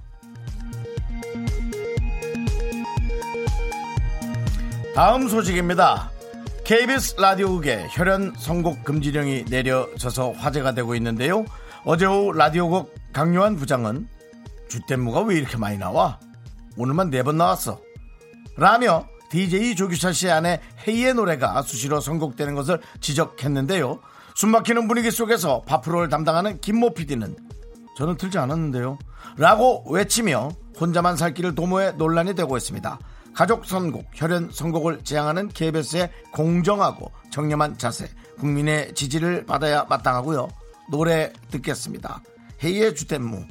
다음 소식입니다. KBS 라디오국에 혈연 선곡 금지령이 내려져서 화제가 되고 있는데요. 어제 오후 라디오국 강요한 부장은 주tem무가 왜 이렇게 많이 나와? 오늘만 네 번 나왔어. 라며 DJ 조규찬 씨 안에 헤이의 노래가 수시로 선곡되는 것을 지적했는데요. 숨막히는 분위기 속에서 파프로를 담당하는 김모 PD는 저는 틀지 않았는데요. 라고 외치며 혼자만 살 길을 도모해 논란이 되고 있습니다. 가족 선곡, 혈연 선곡을 지향하는 KBS의 공정하고 정렴한 자세, 국민의 지지를 받아야 마땅하고요. 노래 듣겠습니다. 헤이의 주tem무.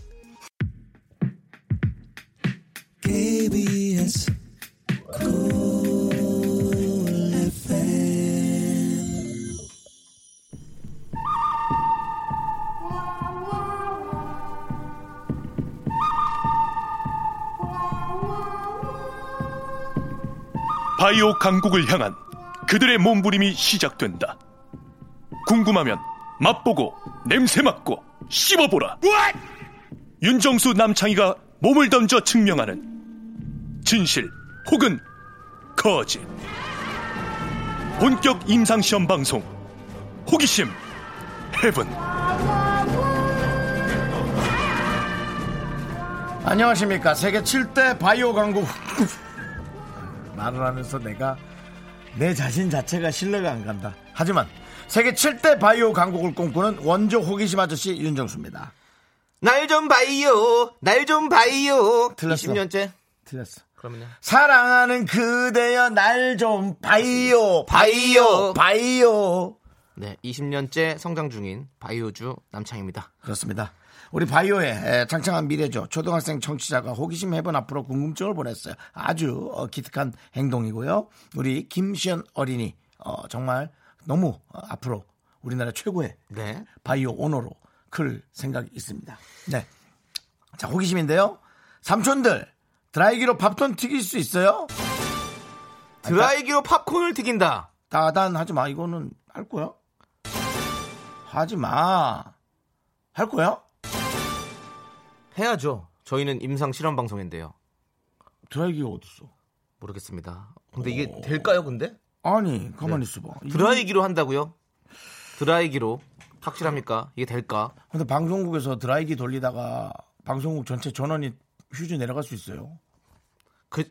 KBS 바이오 강국을 향한 그들의 몸부림이 시작된다. 궁금하면 맛보고 냄새 맡고 씹어보라. 윤정수 남창희가 몸을 던져 증명하는 진실 혹은 거짓. 본격 임상시험 방송 호기심 헤븐. 안녕하십니까. 세계 7대 바이오 강국. 말을 하면서 내가 내 자신 자체가 신뢰가 안 간다. 하지만 세계 7대 바이오 강국을 꿈꾸는 원조 호기심 아저씨 윤정수입니다. 날 좀 봐요. 날 좀 봐요. 틀렸어. 20년째. 틀렸어. 그러면요. 사랑하는 그대여 날좀 바이오 바이오 바이오 네, 20년째 성장 중인 바이오주 남창입니다. 그렇습니다. 우리 바이오의 에, 창창한 미래죠. 초등학생 청취자가 호기심 해본 앞으로 궁금증을 보냈어요. 아주 어, 기특한 행동이고요. 우리 김시연 어린이 어, 정말 너무 어, 앞으로 우리나라 최고의 네. 바이오 오너로 클 생각이 있습니다. 네. 자, 호기심인데요. 삼촌들 드라이기로 밥돈 튀길 수 있어요? 드라이기로 팝콘을 튀긴다. 따단 하지 마. 이거는 할 거야? 하지 마. 할 거야? 해야죠. 저희는 임상 실험 방송인데요. 드라이기가 어딨어? 모르겠습니다. 근데 이게 될까요, 근데? 아니, 가만히 있어봐. 이게- 드라이기로 한다고요? 드라이기로 확실합니까? 이게 될까? 근데 방송국에서 드라이기 돌리다가 방송국 전체 전원이 휴지 내려갈 수 있어요. 그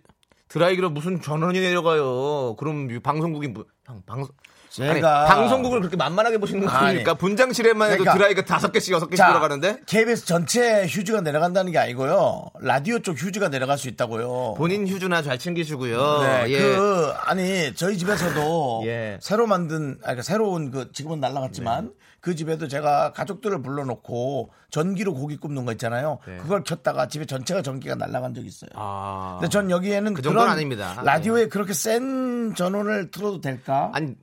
드라이기로 무슨 전원이 내려가요? 그럼 이 방송국이 뭐, 형 방송 아니, 제가 방송국을 그렇게 만만하게 보시는 거 아니. 아닙니까? 분장실에만 해도 그러니까- 드라이기가 다섯 개씩 여섯 개씩 자, 들어가는데 KBS 전체 휴지가 내려간다는 게 아니고요. 라디오 쪽 휴지가 내려갈 수 있다고요. 본인 휴주나 잘 챙기시고요. 네, 예. 그 아니 저희 집에서도 (laughs) 예. 새로 만든 아니 그러니까 새로운 그 지금은 날라갔지만 네. 그 집에도 제가 가족들을 불러놓고 전기로 고기 굽는 거 있잖아요. 네. 그걸 켰다가 집에 전체가 전기가 날라간 적이 있어요. 아. 근데 전 여기에는 그 그런 아닙니다. 라디오에 그렇게 센 전원을 틀어도 될까? 아니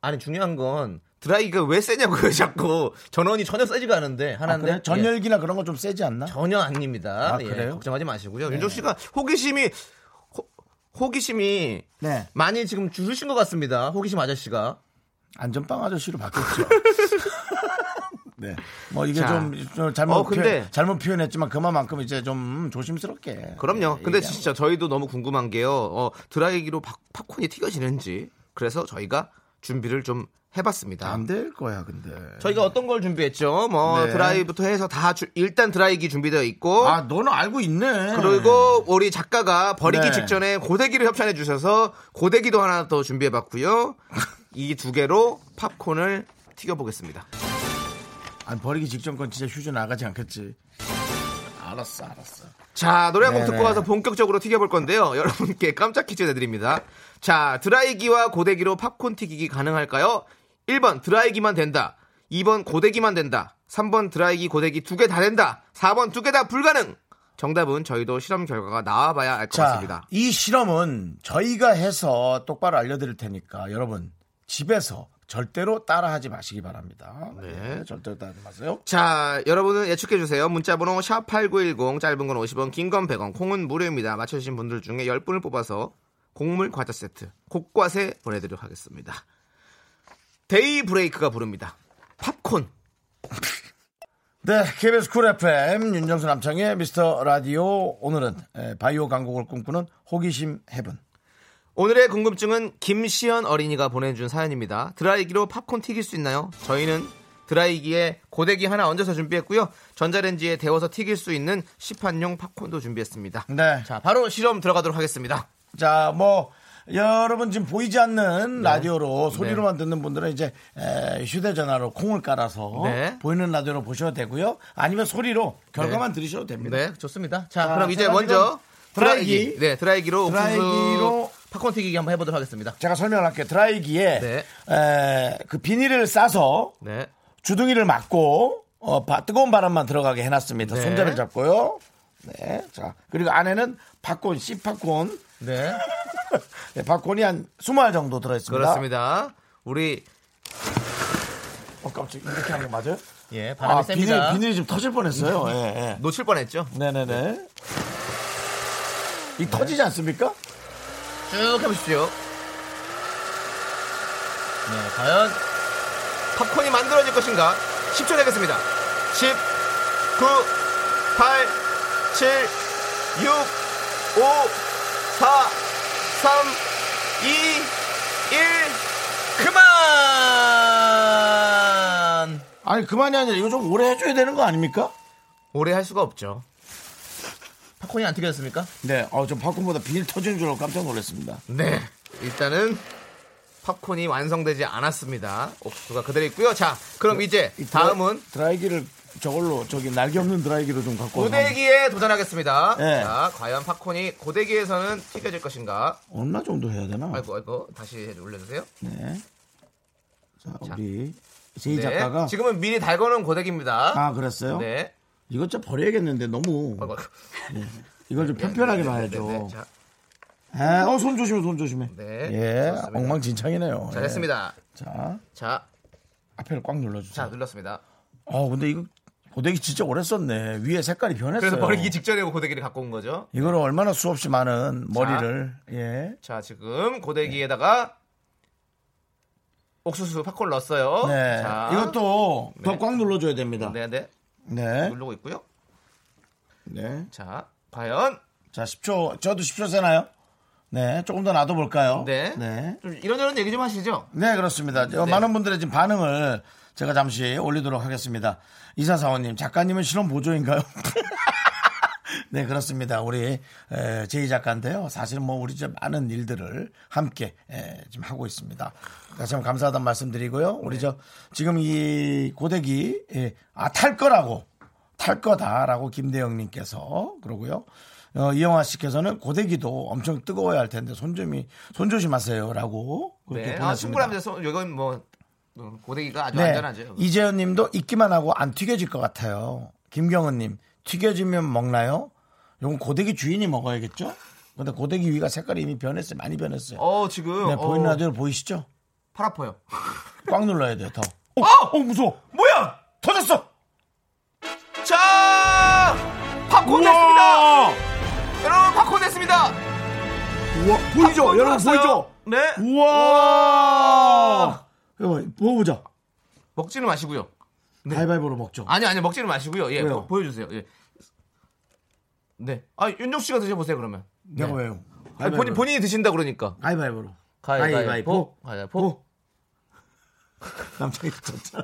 아니 중요한 건 드라이기가 왜 세냐고요 (laughs) 자꾸 전원이 전혀 세지가 않은데 아, 하나인데? 예. 전열기나 그런 거 좀 세지 않나? 전혀 아닙니다. 아, 예, 그래요? 걱정하지 마시고요. 윤종 씨가 호기심이 호, 호기심이 네. 많이 지금 줄으신 것 같습니다. 호기심 아저씨가 안전빵 아저씨로 바뀌었죠. (laughs) 네. 뭐 이게 자. 좀, 좀 잘못 어, 근데- 표현, 잘못 표현했지만 그만큼 이제 좀 조심스럽게. 그럼요. 네, 근데. 진짜 저희도 너무 궁금한 게요. 어, 드라이기로 팝, 팝콘이 튀겨지는지 그래서 저희가 준비를 좀 해봤습니다. 안 될 거야, 근데. 저희가 어떤 걸 준비했죠? 뭐 네. 드라이부터 해서 다 주- 일단 드라이기 준비되어 있고 아, 너는 알고 있네. 그리고 우리 작가가 버리기 네. 직전에 고데기를 협찬해 주셔서 고데기도 하나 더 준비해 봤고요. 이 두 개로 팝콘을 튀겨 보겠습니다. 아니, 버리기 직전 건 진짜 휴지 나가지 않겠지. 알았어, 알았어. 자, 노래 한곡 네네. 듣고 와서 본격적으로 튀겨볼 건데요. (laughs) 여러분께 깜짝 퀴즈 내드립니다. 자, 드라이기와 고데기로 팝콘 튀기기 가능할까요? 1번 드라이기만 된다. 2번 고데기만 된다. 3번 드라이기, 고데기 두 개 다 된다. 4번 두 개 다 불가능. 정답은 저희도 실험 결과가 나와봐야 알것 자, 같습니다. 이 실험은 저희가 해서 똑바로 알려드릴 테니까 여러분, 집에서 절대로 따라하지 마시기 바랍니다. 네. 절대로 따라하지 마세요. 자, 여러분은 예측해 주세요. 문자 번호 샵8910 짧은 건 50원, 긴 건 100원, 콩은 무료입니다. 맞춰 주신 분들 중에 10분을 뽑아서 곡물 과자 세트 곡과세 보내 드리도록 하겠습니다. 데이 브레이크가 부릅니다. 팝콘. (laughs) 네, KBS Cool FM 윤정수 남창희의 미스터 라디오 오늘은 에, 바이오 강국을 꿈꾸는 호기심 Heaven. 오늘의 궁금증은 김시연 어린이가 보내준 사연입니다. 드라이기로 팝콘 튀길 수 있나요? 저희는 드라이기에 고데기 하나 얹어서 준비했고요. 전자레인지에 데워서 튀길 수 있는 시판용 팝콘도 준비했습니다. 네. 자, 바로 실험 들어가도록 하겠습니다. 자, 뭐 여러분 지금 보이지 않는 라디오로 네. 소리로만 듣는 분들은 이제 에, 휴대전화로 콩을 깔아서 네. 보이는 라디오로 보셔도 되고요. 아니면 소리로 결과만 들으셔도 됩니다. 네, 좋습니다. 자, 자, 그럼 이제 먼저 지금 드라이기. 네, 드라이기로 드라이기로 팝콘 튀기기 한번 해보도록 하겠습니다. 제가 설명을 할게요. 드라이기에 네. 에, 그 비닐을 싸서 네, 주둥이를 막고 어, 바- 뜨거운 바람만 들어가게 해놨습니다. 네. 손잡이를 잡고요. 네, 자 그리고 안에는 팝콘, 씨 팝콘, 네, (laughs) 네, 팝콘이 한 20알 정도 들어있습니다. 그렇습니다. 우리 어, 깜짝 이렇게 하는 거 맞아요? 예, 바람이 아, 비닐, 셉니다. 비닐이 좀 터질 뻔했어요. (laughs) 예, 예. 놓칠 뻔했죠. 네네네. 이 터지지 않습니까? 쭉 해보십시오. 네, 과연 팝콘이 만들어질 것인가? 10초 되겠습니다. 10, 9, 8, 7, 6, 5, 4, 3, 2, 1, 그만! 아니, 그만이 아니라 이거 좀 오래 해줘야 되는 거 아닙니까? 오래 할 수가 없죠. 팝콘이 안 튀겼습니까? 네, 어, 좀 팝콘보다 비닐 터지는 줄 알고 깜짝 놀랐습니다. 네. 일단은 팝콘이 완성되지 않았습니다. 옥수수가 그대로 있고요. 자, 그럼 이제 다음은 드라이기를 저걸로 저기 날개 없는 드라이기로 좀 갖고 고데기에 도전하겠습니다. 네. 자, 과연 팝콘이 고데기에서는 튀겨질 것인가? 얼마 정도 해야 되나? 아이고, 아이고, 다시 올려주세요. 네. 자, 우리 제이 작가가 네. 지금은 미리 달궈놓은 고데기입니다. 아 그랬어요? 네. 이것 좀 버려야겠는데 너무 아이고, 이걸 좀 편편하게 네. 네, 네. 자, 아, 어, 손 조심해, 손 조심해. 네, 예, 좋습니다. 엉망진창이네요. 자, 예. 됐습니다. 자, 자, 앞에를 꽉 자, 눌러주세요. 눌렀습니다. 어, 근데 이거 고데기 진짜 오래 썼네. 위에 색깔이 변했어요. 그래서 버리기 직전에 고데기를 갖고 온 거죠. 이거를 얼마나 수없이 많은 머리를 예. 자, 지금 고데기에다가 옥수수 팝콘 넣었어요. 네. 자, 이것도 네. 더꽉 눌러줘야 됩니다. 네, 네. 네. 누르고 있고요. 네. 자, 과연 자, 10초, 저도 10초 세나요? 네. 조금 더 놔둬볼까요? 네. 네. 좀 이런저런 얘기 좀 하시죠. 네, 그렇습니다. 저 네. 많은 분들의 지금 반응을 제가 잠시 올리도록 하겠습니다. 이사사원님, 작가님은 실험 보조인가요? (laughs) (laughs) 네, 그렇습니다. 우리 에, 제이 작가인데요. 사실 뭐 우리 좀 많은 일들을 함께 에, 지금 하고 있습니다. 다시 한번 감사하다는 말씀드리고요. 우리 저 지금 이 고데기 예, 아, 탈 거라고 탈 거다라고 김대영님께서 그러고요. 어, 이영화 씨께서는 고데기도 엄청 뜨거워야 할 텐데 손좀이 손 조심하세요라고 그렇게 네. 아, 보냈습니다. 충분합니다. 소- 이건 뭐 어, 고데기가 아주 네. 안전하죠. 이재현 님도 익기만 하고 안 튀겨질 것 같아요. 김경은 님, 튀겨지면 먹나요? 이건 고데기 주인이 먹어야겠죠? 근데 고데기 위가 색깔이 이미 변했어요. 많이 변했어요. 어, 지금 네, 어, 보이는 라디오 보이시죠? 팔 아파요. (laughs) 꽉 눌러야 돼요, 더. 어, 어, 무서워. 뭐야? 터졌어! 자! 팝콘 됐습니다. 여러분 팝콘 됐습니다. 우와, 보이죠? 여러분 들어왔어요. 보이죠? 네. 우와! 여러분, 먹어보자. 먹지는 마시고요. 가위바위보로 먹죠. 아니 아니 먹지는 마시고요. 예, 왜요? 보- 보여주세요. 예. 네. 아 윤종 씨가 드셔보세요 그러면. 내가 네. 왜요? 아니, 본인 본인이 드신다 그러니까. 가위바위보로. 가위바위보. 가위바위보. 남창이 (laughs) 진짜.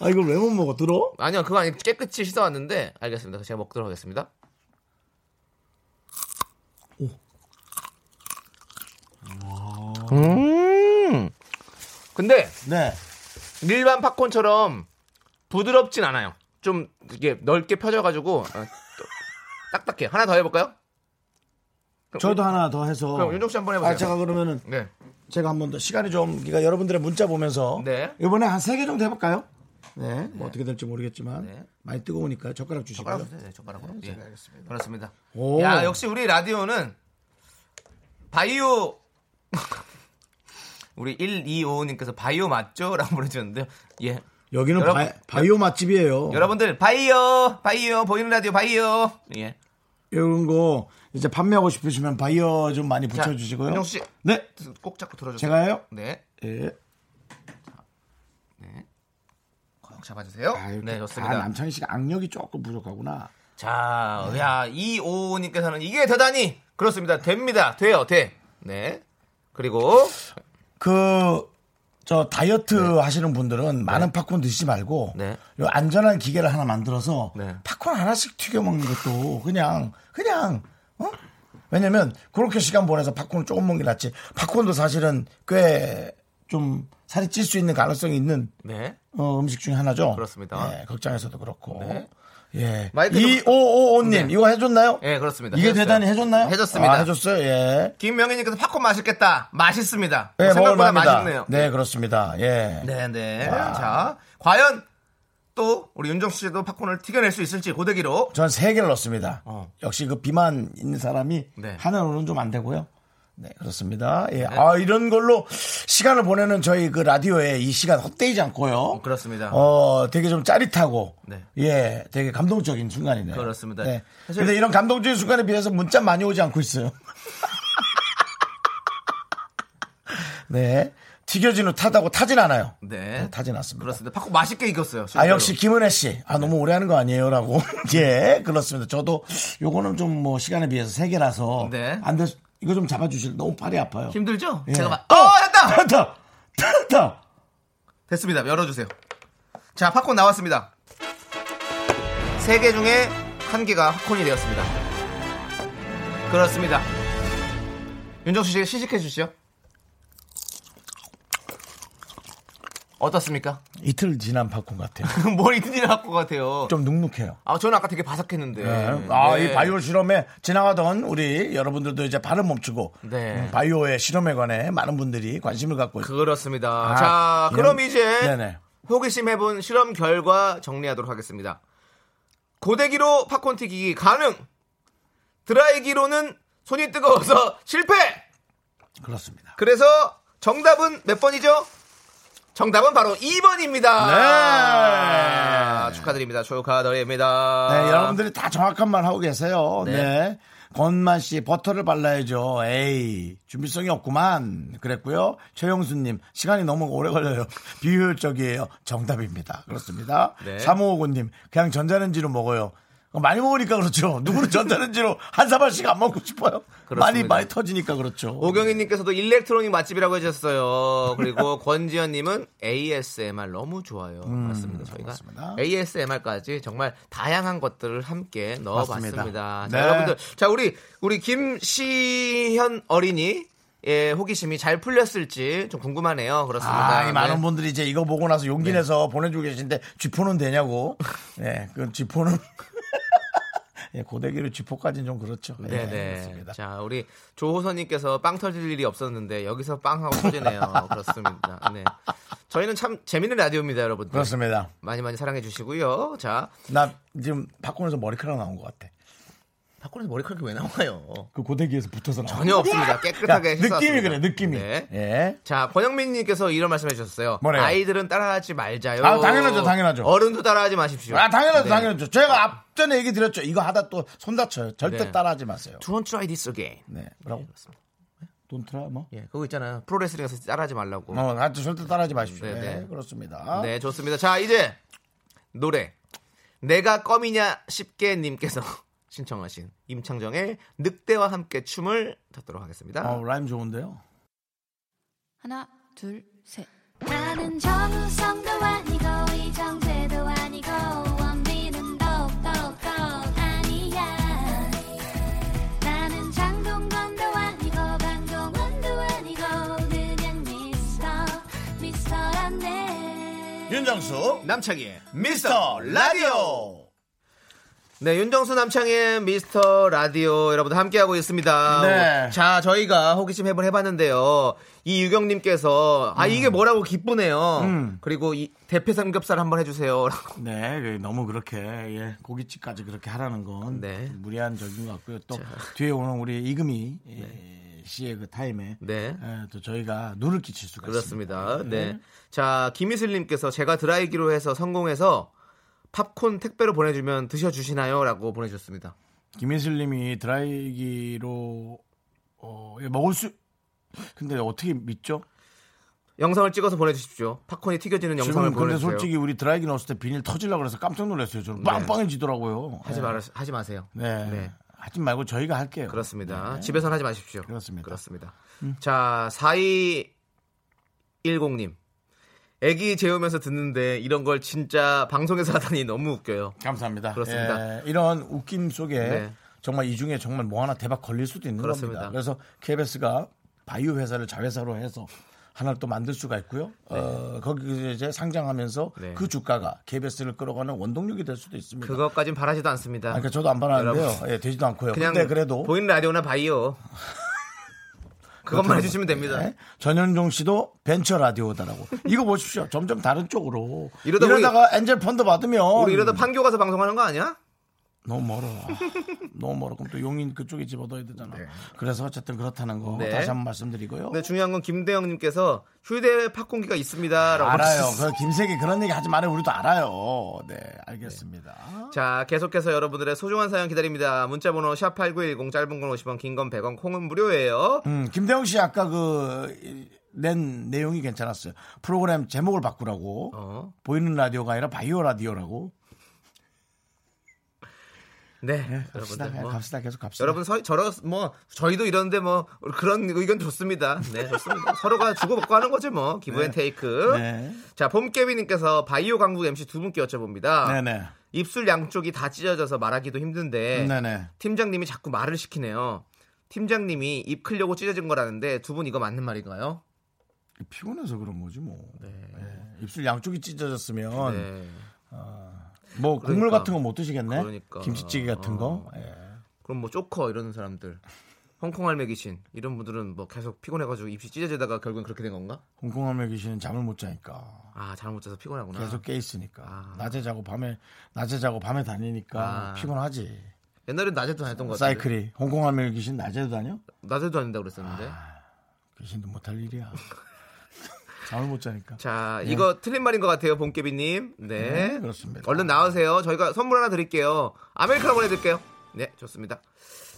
아, 이걸 왜 못 먹어? 들어? 아니요 그거 아니 깨끗이 씻어왔는데 알겠습니다. 제가 먹도록 하겠습니다. 음. 근데 네. 일반 팝콘처럼 부드럽진 않아요. 좀 이게 넓게 펴져가지고 어, 또 딱딱해. 하나 더 해볼까요? 그럼 저도 하나 더 해서. 그럼 윤종 씨 한번 해보세요. 아, 제가 그러면은 네. 제가 한 번 더 시간이 좀 그러니까 여러분들의 문자 보면서 네. 이번에 한 세 개 정도 해볼까요? 네, 뭐 어떻게 될지 모르겠지만 네. 많이 뜨거우니까 젓가락 주시고요. 젓가락 주세요. 네, 젓가락으로. 예. 그렇습니다. 오. 야 역시 우리 라디오는 바이오 (laughs) 우리 1255님께서 바이오 맞죠? 라고 보내주셨는데요. 예. 여기는 여러분- 바, 바이오 맛집이에요. 여러분들 바이오 바이오 보이는 라디오 바이오 예. 이런 거 이제 판매하고 싶으시면 바이오 좀 많이 자, 붙여주시고요. 윤정 씨. 네, 꼭 잡고 들어주세요. 제가요. 네. 예. 꼭 잡아주세요. 아, 네다 좋습니다. 남창희 씨가 악력이 조금 부족하구나. 자, 야, 255님께서는 이게 되다니 그렇습니다. 됩니다. 돼요, 돼. 네. 그리고 그, 저 다이어트 하시는 분들은 많은 팝콘 드시지 말고 네. 요 안전한 기계를 하나 만들어서 네. 팝콘 하나씩 튀겨 먹는 것도 그냥 그냥 어? 왜냐면 그렇게 시간 보내서 팝콘을 조금 먹는 게 낫지. 팝콘도 사실은 꽤 좀 살이 찔 수 있는 가능성이 있는 네. 어, 음식 중에 하나죠. 그렇습니다. 네, 극장에서도 그렇고. 네. 예. 마이크 좀- 2555님, 네. 이거 해줬나요? 예, 그렇습니다. 이게 해줬어요. 대단히 해줬나요? 해줬습니다. 아, 해줬어요, 예. 김명희님께서 팝콘 맛있겠다. 맛있습니다. 네, 생각보다 먹을만합니다. 맛있네요. 네, 그렇습니다. 예. 네, 네. 자, 과연 또 우리 윤정 씨도 팝콘을 튀겨낼 수 있을지 고데기로. 전 세 개를 넣습니다. 어. 역시 그 비만 있는 사람이 네. 하나로는 좀 안 되고요. 네, 그렇습니다. 예. 아, 이런 걸로 시간을 보내는 저희 그 라디오에 이 시간 헛되이지 않고요. 그렇습니다. 어, 되게 좀 짜릿하고. 네. 예, 되게 감동적인 순간이네요. 그렇습니다. 네. 사실- 근데 이런 감동적인 순간에 비해서 문자 많이 오지 않고 있어요. (laughs) 네. 튀겨진 후 타다고 타진 않아요. 네. 타진 않습니다. 그렇습니다. 팝콘 맛있게 익었어요. 아, 실제로. 역시 김은혜 씨. 아, 너무 오래 하는 거 아니에요? 라고. (laughs) 예, 그렇습니다. 저도 요거는 좀 뭐 시간에 비해서 세 개라서. 네. 안 돼. 이거 좀 잡아주실. 너무 팔이 아파요. 힘들죠? 예. 제가 막, 어, 됐다! 됐다! 됐다! 됐습니다. 열어주세요. 자, 팝콘 나왔습니다. 세 개 중에 한 개가 팝콘이 되었습니다. 그렇습니다. 윤정수 씨 시식해 주시죠. 어떻습니까? 이틀 지난 팝콘 같아요. (laughs) 뭘 이틀이나 갖고 같아요. 좀 눅눅해요. 아, 저는 아까 되게 바삭했는데. 네. 아, 네. 이 바이오 실험에 지나가던 우리 여러분들도 이제 발을 멈추고 네. 음, 바이오의 실험에 관해 많은 분들이 관심을 갖고 있어요. 그렇습니다. 아, 자, 이런- 그럼 이제 네네. 호기심 해본 실험 결과 정리하도록 하겠습니다. 고데기로 팝콘 튀기기 가능. 드라이기로는 손이 뜨거워서 실패. 그렇습니다. 그래서 정답은 몇 번이죠? 정답은 바로 2번입니다. 네. 축하드립니다. 축하드립니다. 네, 여러분들이 다 정확한 말 하고 계세요. 네. 네. 권만 씨, 버터를 발라야죠. 에이, 준비성이 없구만. 그랬고요. 최영수님, 시간이 너무 오래 걸려요. (laughs) 비효율적이에요. 정답입니다. 그렇습니다. 네. 3559님, 그냥 전자레인지로 먹어요. 어, 많이 먹으니까 그렇죠. 누구는 전자레인지로 한 사발씩 안 먹고 싶어요. 많이, 그렇습니다. 많이 터지니까 그렇죠. 오경희님께서도 일렉트로닉 맛집이라고 해주셨어요. 그리고 (laughs) 권지현님은 ASMR 너무 좋아요. 맞습니다. 저희가 음, 그렇습니다. ASMR까지 정말 다양한 것들을 함께 넣어봤습니다. 맞습니다. 자, 네. 여러분들, 자 우리 우리 김시현 어린이 예, 호기심이 잘 풀렸을지 좀 궁금하네요. 그렇습니다. 아, 이 많은 네. 분들이 이제 이거 보고 나서 용기 내서 보내주고 계신데 쥐포는 되냐고. 네, 그 쥐포는. 예, 고데기로 쥐포까지는 좀 그렇죠. 예, 네네. 그렇습니다. 자, 우리 조호선님께서 빵 터질 일이 없었는데 여기서 빵 하고 터지네요. (laughs) 그렇습니다. 네. 저희는 참 재밌는 라디오입니다, 여러분들. 그렇습니다. 많이 많이 사랑해 주시고요. 자, 나 지금 팝콘에서 머리카락 나온 것 같아. 팝콘에서 머리카락이 왜 나와요? 그 고데기에서 붙어서 나온 전혀 없습니다. 깨끗하게 야, 느낌이. 그래, 느낌이. 네. 예. 자, 권영민님께서 이런 말씀해 주셨어요. 뭐래요? 아이들은 따라하지 말자요. 아, 당연하죠, 당연하죠. 어른도 따라하지 마십시오. 아, 당연하죠, 네. 당연하죠. 제가 앞전에 얘기 드렸죠. 이거 하다 또 손 다쳐요. 절대 네. 따라하지 마세요. Don't try this again. 네. 뭐라고? 돈 트라 뭐? 예, 그거 있잖아요. 프로레슬링에서 따라하지 말라고. 어, 하여튼 절대 따라하지 마십시오. 네, 네, 네. 그렇습니다. 네, 좋습니다. 자, 이제 노래. 내가 껌이냐 쉽게 님께서 신청하신 임창정의 늑대와 함께 춤을 듣도록 하겠습니다. 어, 라임 좋은데요? 하나, 둘, 셋. 나는 정우성도 아니고 이정재도 아니고 원빈은 더욱더 아니야 나는 장동건도 아니고 강동원도 아니고 그냥 미스터 미스터란데 윤정수, 남창희의 미스터 라디오. 네, 윤정수 남창의 미스터 라디오 여러분들 함께하고 있습니다. 네. 자, 저희가 호기심 해본 해봤는데요. 이 유경님께서, 아, 이게 뭐라고 기쁘네요. 음. 그리고 이 대패 삼겹살 한번 해주세요. (laughs) 네, 그 너무 그렇게 예, 고깃집까지 그렇게 하라는 건 네. 무리한 적인 것 같고요. 또 뒤에 오는 우리 이금희 예, 씨의 그 타임에 네. 예, 또 저희가 눈을 끼칠 수가 그렇습니다. 있습니다. 네. 자, 김희슬님께서 제가 드라이기로 해서 성공해서 팝콘 택배로 보내주면 드셔주시나요? 라고 보내주셨습니다. 김희슬님이 드라이기로 어, 예, 먹을 수 근데 어떻게 믿죠? 영상을 찍어서 보내주십시오. 팝콘이 튀겨지는 영상을 지금 근데 보내주세요. 솔직히 우리 드라이기 넣었을 때 비닐 터질라 그래서 깜짝 놀랐어요. 저는 네. 빵빵해지더라고요. 하지 예. 말 하지 마세요. 네. 네. 하지 말고 저희가 할게요. 그렇습니다. 네. 집에서는 하지 마십시오. 그렇습니다. 음. 그렇습니다. 자, 4210님. 애기 재우면서 듣는데 이런 걸 진짜 방송에서 하다니 너무 웃겨요. 감사합니다. 그렇습니다. 예, 이런 웃김 속에 네. 정말 이 중에 정말 뭐 하나 대박 걸릴 수도 있는 그렇습니다. 겁니다. 그래서 KBS가 바이오 회사를 자회사로 해서 하나를 또 만들 수가 있고요. 어, 거기 이제 상장하면서 네. 그 주가가 KBS를 끌어가는 원동력이 될 수도 있습니다. 그것까진 바라지도 않습니다. 아, 그러니까 저도 안 바라는데요. 예, 되지도 않고요. 그냥 그래도 보이는 라디오나 바이오. (laughs) 그것만 해주시면 됩니다. 네. 전현종 씨도 벤처 라디오다라고. 이거 보십시오. 점점 다른 쪽으로. 이러다 이러다가 엔젤 펀드 받으면 우리 이러다 판교 가서 방송하는 거 아니야? 너무 멀어. 아, (laughs) 너무 멀어. 그럼 또 용인 그쪽에 집어넣어야 되잖아. 그래서 어쨌든 그렇다는 거 네. 다시 한번 말씀드리고요. 네, 중요한 건 김대영님께서 휴대 팝콘기가 있습니다 라고 알아요. 보내주셨어요. 그 김색이 그런 얘기 하지 말아요. 우리도 알아요. 네, 알겠습니다. 자, 계속해서 여러분들의 소중한 사연 기다립니다. 문자번호 샵8910 짧은 건 50원, 긴 건 100원, 콩은 무료예요. 음, 김대영 씨 아까 그 낸 내용이 괜찮았어요. 프로그램 제목을 바꾸라고. 어. 보이는 라디오가 아니라 바이오 라디오라고. 네, 예, 갑시다. 여러분들 예, 뭐 갑시다. 계속 갑시다. 여러분 서, 저러 뭐 저희도 이런데 뭐 그런 의견 좋습니다. 네, 좋습니다. (laughs) 서로가 주고 받고 하는 거죠, 뭐 기브앤테이크. 네. 자, 봄깨비님께서 바이오 강국 MC 두 분께 여쭤봅니다. 네네. 입술 양쪽이 다 찢어져서 말하기도 힘든데 네네. 팀장님이 자꾸 말을 시키네요. 팀장님이 입 클려고 찢어진 거라는데 두 분 이거 맞는 말인가요? 피곤해서 그런 거지 뭐. 네. 예, 입술 양쪽이 찢어졌으면 네. 뭐 국물 그러니까. 같은 거 못 드시겠네. 그러니까. 김치찌개 같은 거. 어. 예. 그럼 뭐 쪼커 이러는 사람들, 홍콩 할매 귀신 이런 분들은 뭐 계속 피곤해가지고 입이 찢어지다가 결국엔 그렇게 된 건가? 홍콩 할매 귀신은 잠을 못 자니까 아 잘못 자서 피곤하구나. 계속 깨 있으니까 아. 낮에 자고 밤에 낮에 자고 밤에 다니니까 아. 피곤하지. 옛날엔 낮에도 다녔던 것 같은데. 사이클이 홍콩 할매 귀신 낮에도 다녀? 낮에도 다닌다 고 그랬었는데. 아. 귀신도 못할 일이야. (laughs) 잠을 못 자니까. 자 이거 틀린 말인 것 같아요, 본깨비님. 네. 네, 그렇습니다. 얼른 나오세요. 저희가 선물 하나 드릴게요. 아메리카노 보내드릴게요. 네, 좋습니다.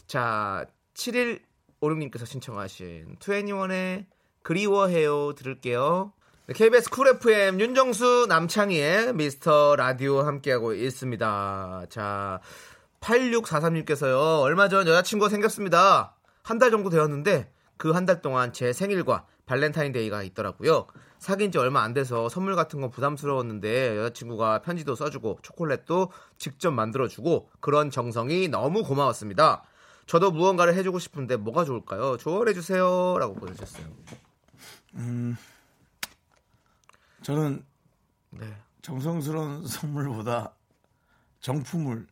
자, 7156님께서 신청하신 2NE1의 그리워해요 들을게요. 네, KBS Cool FM 윤정수 남창희의 미스터 라디오 함께하고 있습니다. 자, 8643님께서요. 얼마 전 여자친구가 생겼습니다. 한 달 정도 되었는데 그 한 달 동안 제 생일과 발렌타인데이가 있더라고요. 사귄 지 얼마 안 돼서 선물 같은 건 부담스러웠는데 여자친구가 편지도 써주고 초콜릿도 직접 만들어주고 그런 정성이 너무 고마웠습니다. 저도 무언가를 해주고 싶은데 뭐가 좋을까요? 조언해주세요. 라고 보내주셨어요. 저는 네. 정성스러운 (laughs) 선물보다 정품을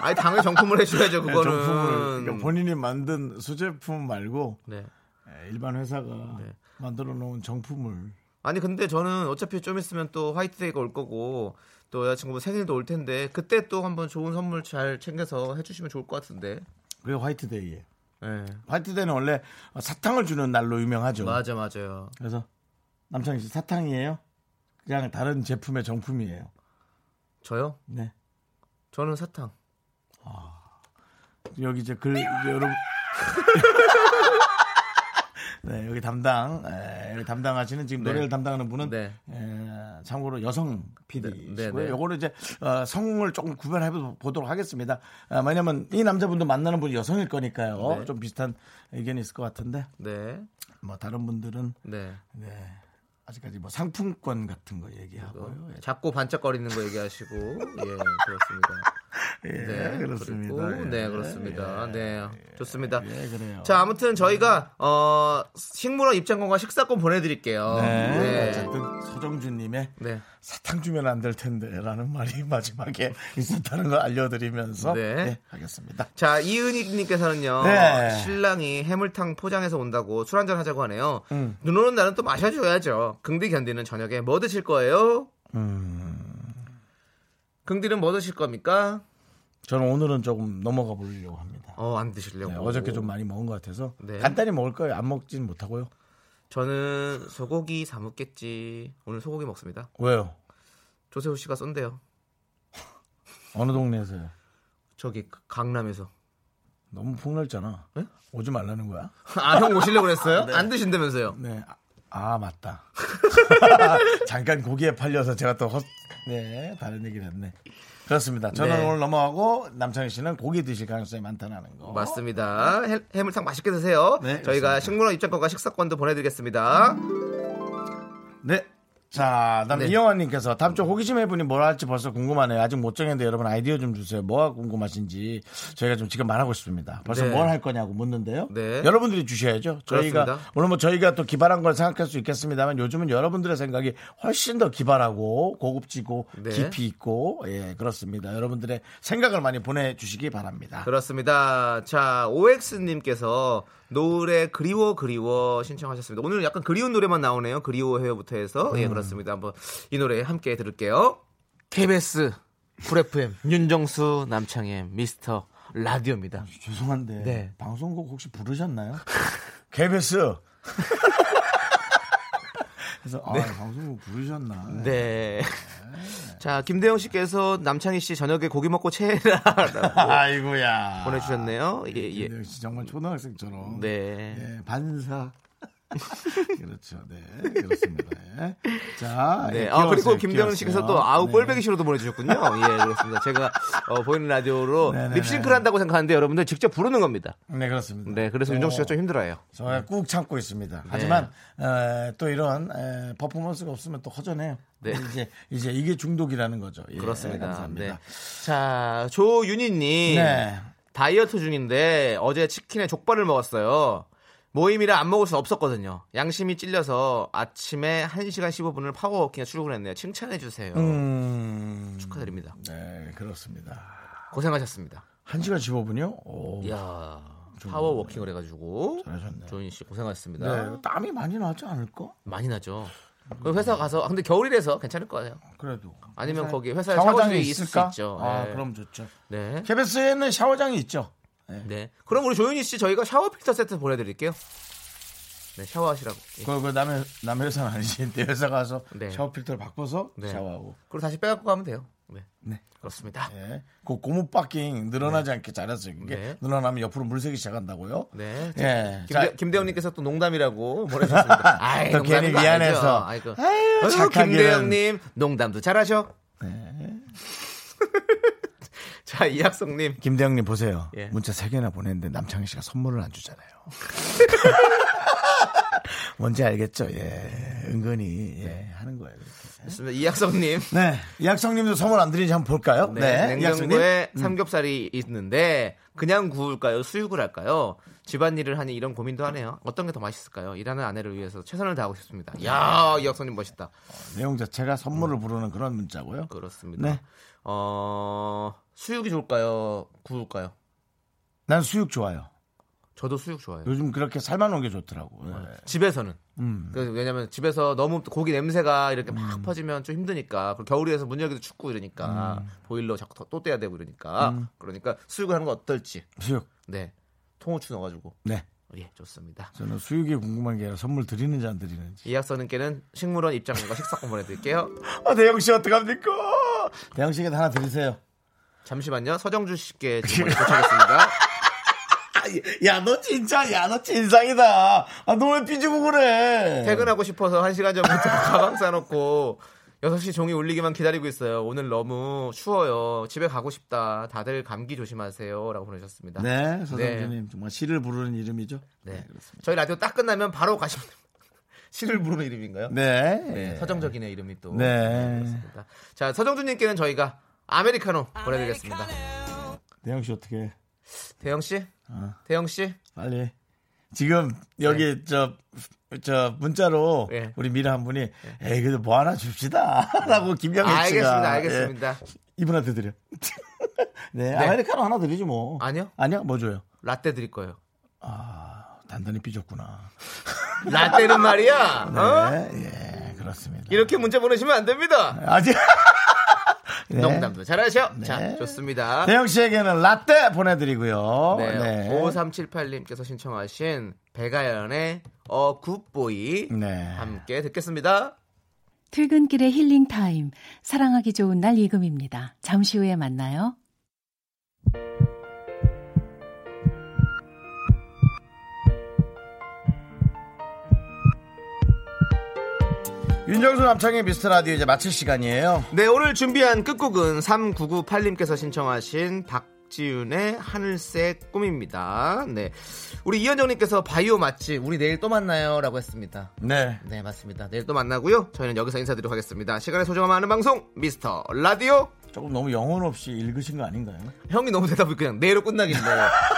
아니, 당연히 정품을 해줘야죠, 네, 그거는. 정품을 그러니까 본인이 만든 수제품 말고 네. 예, 일반 회사가 네. 만들어 놓은 정품을 아니 근데 저는 어차피 좀 있으면 또 화이트데이가 올 거고 또 여자친구 생일도 올 텐데 그때 또 한번 좋은 선물 잘 챙겨서 해주시면 좋을 것 같은데. 그게 화이트데이에 네. 화이트데이는 원래 사탕을 주는 날로 유명하죠. 맞아 맞아요. 그래서 남창희 씨 사탕이에요? 그냥 다른 제품의 정품이에요. 저요? 네. 저는 사탕. 여기 이제 글 여러분 (laughs) 네 여기 담당 에, 여기 담당하시는 지금 네. 노래를 담당하는 분은 네. 에, 참고로 여성 PD시고요. 네, 네, 네. 요거는 이제 어, 성을 조금 구별해 보도록 하겠습니다. 아, 왜냐면 이 남자분도 만나는 분이 여성일 거니까요. 네. 좀 비슷한 의견이 있을 것 같은데 네. 뭐 다른 분들은 네. 네. 아직까지 뭐 상품권 같은 거 얘기하고요. 예. 작고 반짝거리는 거 얘기하시고 예 그렇습니다. (laughs) 예, 네 그렇습니다. 그리고 예. 네 그렇습니다. 네 좋습니다. 예, 그래요. 자 아무튼 저희가 어 식물원 입장권과 식사권 보내드릴게요. 네. 네. 어쨌든 서정주님의 네. 사탕 주면 안 될 텐데라는 말이 (laughs) 마지막에 있었다는 걸 알려드리면서 네. 네, 하겠습니다. 자 이은희님께서는요 네. 신랑이 해물탕 포장해서 온다고 술 한잔 하자고 하네요. 음. 눈 오는 날은 또 마셔줘야죠. 긍디 견디는 저녁에 뭐 드실 거예요? 음. 긍디는 뭐 드실 겁니까? 저는 오늘은 조금 넘어가 보려고 합니다. 어 안 드시려고. 네, 어저께 좀 많이 먹은 것 같아서 네. 간단히 먹을 거예요. 안 먹진 못하고요. 저는 소고기 사 먹겠지. 오늘 소고기 먹습니다. 왜요? 조세호 씨가 쏜대요. 어느 동네에서요? 저기 강남에서. 너무 폭넓잖아. 네? 오지 말라는 거야? 아 형 오시려고 그랬어요? (laughs) 안 드신다면서요? 네. 아, 아, 맞다. (laughs) 잠깐 고기에 팔려서 제가 또 헛, 네, 다른 얘기를 했네. 그렇습니다. 저는 네. 오늘 넘어가고 남창희 씨는 고기 드실 가능성이 많다는 거. 맞습니다. 해, 해물탕 맛있게 드세요. 네, 저희가 그렇습니다. 식물원 입장권과 식사권도 보내드리겠습니다. 네. 자, 다음 네. 이영환님께서 다음 주 호기심 해분이 뭘 할지 벌써 궁금하네요. 아직 못 정했는데 여러분 아이디어 좀 주세요. 뭐가 궁금하신지 저희가 좀 지금 말하고 싶습니다. 벌써 네. 뭘할 거냐고 묻는데요. 네. 여러분들이 주셔야죠. 저희가 그렇습니다. 물론 뭐 저희가 또 기발한 걸 생각할 수 있겠습니다만 요즘은 여러분들의 생각이 훨씬 더 기발하고 고급지고 네. 깊이 있고 예 그렇습니다. 여러분들의 생각을 많이 보내주시기 바랍니다. 그렇습니다. 자, OX님께서 노래 그리워 그리워 신청하셨습니다. 오늘 약간 그리운 노래만 나오네요. 그리워해요부터 해서. 음. 예, 그렇습니다. 한번 이 노래 함께 들을게요. KBS 쿨 FM 윤정수 남창의 미스터 라디오입니다. 죄송한데 네. 방송국 혹시 부르셨나요? (laughs) KBS. 그래서 아 방송국 부르셨나? 네. 자, 김대영 씨께서 남창희 씨 저녁에 고기 먹고 체해라라고 (laughs) 아이고야. 보내주셨네요. 예, 예. 역시 정말 초등학생처럼. 네. 예, 반사. (laughs) 그렇죠. 네. 그렇습니다. 예. 자. 네. 예, 아, 그리고 김대원 씨께서 또. 아우 네. 꼴배기 싫어도 보내주셨군요. 예, 그렇습니다. 제가 어, 보이는 라디오로 네네네. 립싱크를 한다고 생각하는데 여러분들 직접 부르는 겁니다. 네, 그렇습니다. 네, 그래서 윤정 씨가 좀 힘들어요. 저야 꾹 참고 있습니다. 네. 하지만 에, 또 이런 에, 퍼포먼스가 없으면 또 허전해요. 네. 이제 이제 이게 중독이라는 거죠. 예, 그렇습니다. 감사합니다. 네. 자, 조윤희님. 네. 다이어트 중인데 어제 치킨에 족발을 먹었어요. 모임이라 안 먹을 수 없었거든요. 양심이 찔려서 아침에 1시간 15분을 파워워킹에 출근했네요. 칭찬해 주세요. 음, 축하드립니다. 네, 그렇습니다. 고생하셨습니다. 1시간 15분이요? 오, 이야, 파워워킹을 해가지고. 잘하셨네. 조인 씨 고생하셨습니다. 네, 땀이 많이 나지 않을까? 많이 나죠. 그 회사 가서 아, 근데 겨울이라서 괜찮을 거예요. 그래도. 아니면 거기 회사에 샤워장이 있을 수 있을까? 있죠. 아, 네. 그럼 좋죠. 네. KBS에는 샤워장이 있죠. 네. 그럼 우리 조윤희 씨 저희가 샤워 필터 세트 보내드릴게요. 네, 샤워하시라고. 예. 그, 그 남의 남의 회사는 아니지. 내 회사 가서 네. 샤워 필터를 바꿔서 네. 샤워하고. 그리고 다시 빼갖고 가면 돼요. 네. 네. 그렇습니다. 예. 그 고무 바킹 늘어나지 않게 잘했어요. 그게 네. 늘어나면 옆으로 물 새기 시작한다고요. 네. 예. 김대, 자, 김대영님께서 또 농담이라고 보내주셨습니다. (laughs) 아이, 또 농담인 괜히 거 미안해서. 알죠? 아이고. 아유, 아유. 김대영님 농담도 잘하셔. 네. (laughs) 자 이학성님 김대영님 보세요. 예. 문자 세 개나 보냈는데 남창희 씨가 선물을 안 주잖아요. (laughs) 뭔지 알겠죠? 예. 은근히 예. 하는 거예요. 이렇게. 좋습니다. 이학성님 네. 이학성님도 선물 안 드리는지 한번 볼까요? 네, 이학성님. 냉장고에 삼겹살이 있는데 그냥 구울까요? 수육을 할까요? 집안일을 하니 이런 고민도 하네요. 어떤 게 더 맛있을까요? 일하는 아내를 위해서 최선을 다하고 싶습니다. 야, 이학성님 멋있다. 내용 자체가 선물을 부르는 그런 문자고요. 그렇습니다. 네. 어, 수육이 좋을까요? 구울까요? 난 수육 좋아요. 저도 수육 좋아해요. 요즘 그렇게 삶아놓은 게 좋더라고. 예. 집에서는. 음. 그 왜냐면 집에서 너무 고기 냄새가 이렇게 막 퍼지면 좀 힘드니까 그리고 겨울에서 문 열기도 춥고 이러니까 음. 보일러 자꾸 더- 또 떼야 되고 이러니까 그러니까 수육을 하는 거 어떨지 수육. 네 통후추 넣어가지고 네. 예 좋습니다 저는 수육이 궁금한 게 아니라 선물 드리는지 안 드리는지. 이학선님께는 식물원 입장권과 식사권 보내드릴게요 (laughs) 아, 대영 씨 어떡합니까? 대영 씨에게 하나 드리세요. 잠시만요 서정주 씨께 (laughs) 질문 도착했습니다 야, 너 진짜, 야, 너 진상이다. 아, 너 왜 삐지고 그래? 퇴근하고 싶어서 한 시간 전부터 (laughs) 가방 싸놓고 6시 종이 울리기만 기다리고 있어요 오늘 너무 추워요 집에 가고 싶다 다들 감기 조심하세요 라고 보내셨습니다 네, 서정주님 정말 시를 부르는 이름이죠. 네. 저희 라디오 딱 끝나면 바로 가시면 됩니다. (laughs) 시를 부르는 이름인가요? 네. 네, 서정적이네 이름이 또. 네. 그렇습니다. 자, 서정준님께는 저희가 아메리카노 보내드리겠습니다. 대영 씨 어떻게? 해? 대영 씨, 어, 대영 씨, 빨리. 지금 여기 저, 저 문자로 예. 우리 미라 한 분이 에이 그래도 뭐 하나 줍시다 (laughs) 라고 김영애 씨가 알겠습니다, 알겠습니다. 예, 이분한테 드려 (laughs) 네, 아메리카노 하나 드리지 뭐 아니요. 아니요 뭐 줘요 라떼 드릴 거예요. 단단히 삐졌구나 (laughs) 라떼는 말이야. 어? 네, 예 그렇습니다 이렇게 문자 보내시면 안 됩니다. 아직 네. 농담도 잘하셔. 네. 자, 좋습니다. 대영 씨에게는 라떼 보내드리고요 네, 네. 5378님께서 신청하신 백아연의 A Good Boy 네. 함께 듣겠습니다. 퇴근길의 힐링 타임. 사랑하기 좋은 날 이금희입니다. 잠시 후에 만나요. 윤정수 남창의 미스터 라디오 이제 마칠 시간이에요 네, 오늘 준비한 끝곡은 3998님께서 신청하신 박지윤의 하늘색 꿈입니다. 네. 우리 이현정님께서 바이오 맛집, 우리 내일 또 만나요. 라고 했습니다. 네 네, 맞습니다. 내일 또 만나고요. 저희는 여기서 인사드리도록 하겠습니다. 시간의 소중함 아는 방송, 미스터 라디오. 조금 너무 영혼 없이 읽으신 거 아닌가요? 형이 너무 대답이 그냥 내일로 끝나길래.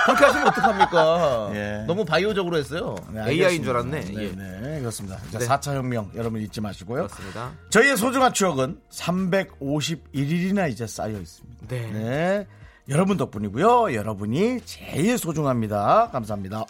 그렇게 하시면 어떡합니까? (laughs) 예. 너무 바이오적으로 했어요. 네, AI인 줄. 알았네. 네, 예. 네, 그렇습니다. 자, 네. 4차 혁명 여러분 잊지 마시고요. 그렇습니다. 저희의 소중한 추억은 351일이나 이제 쌓여 있습니다. 네. 네. 여러분 덕분이고요. 여러분이 제일 소중합니다. 감사합니다.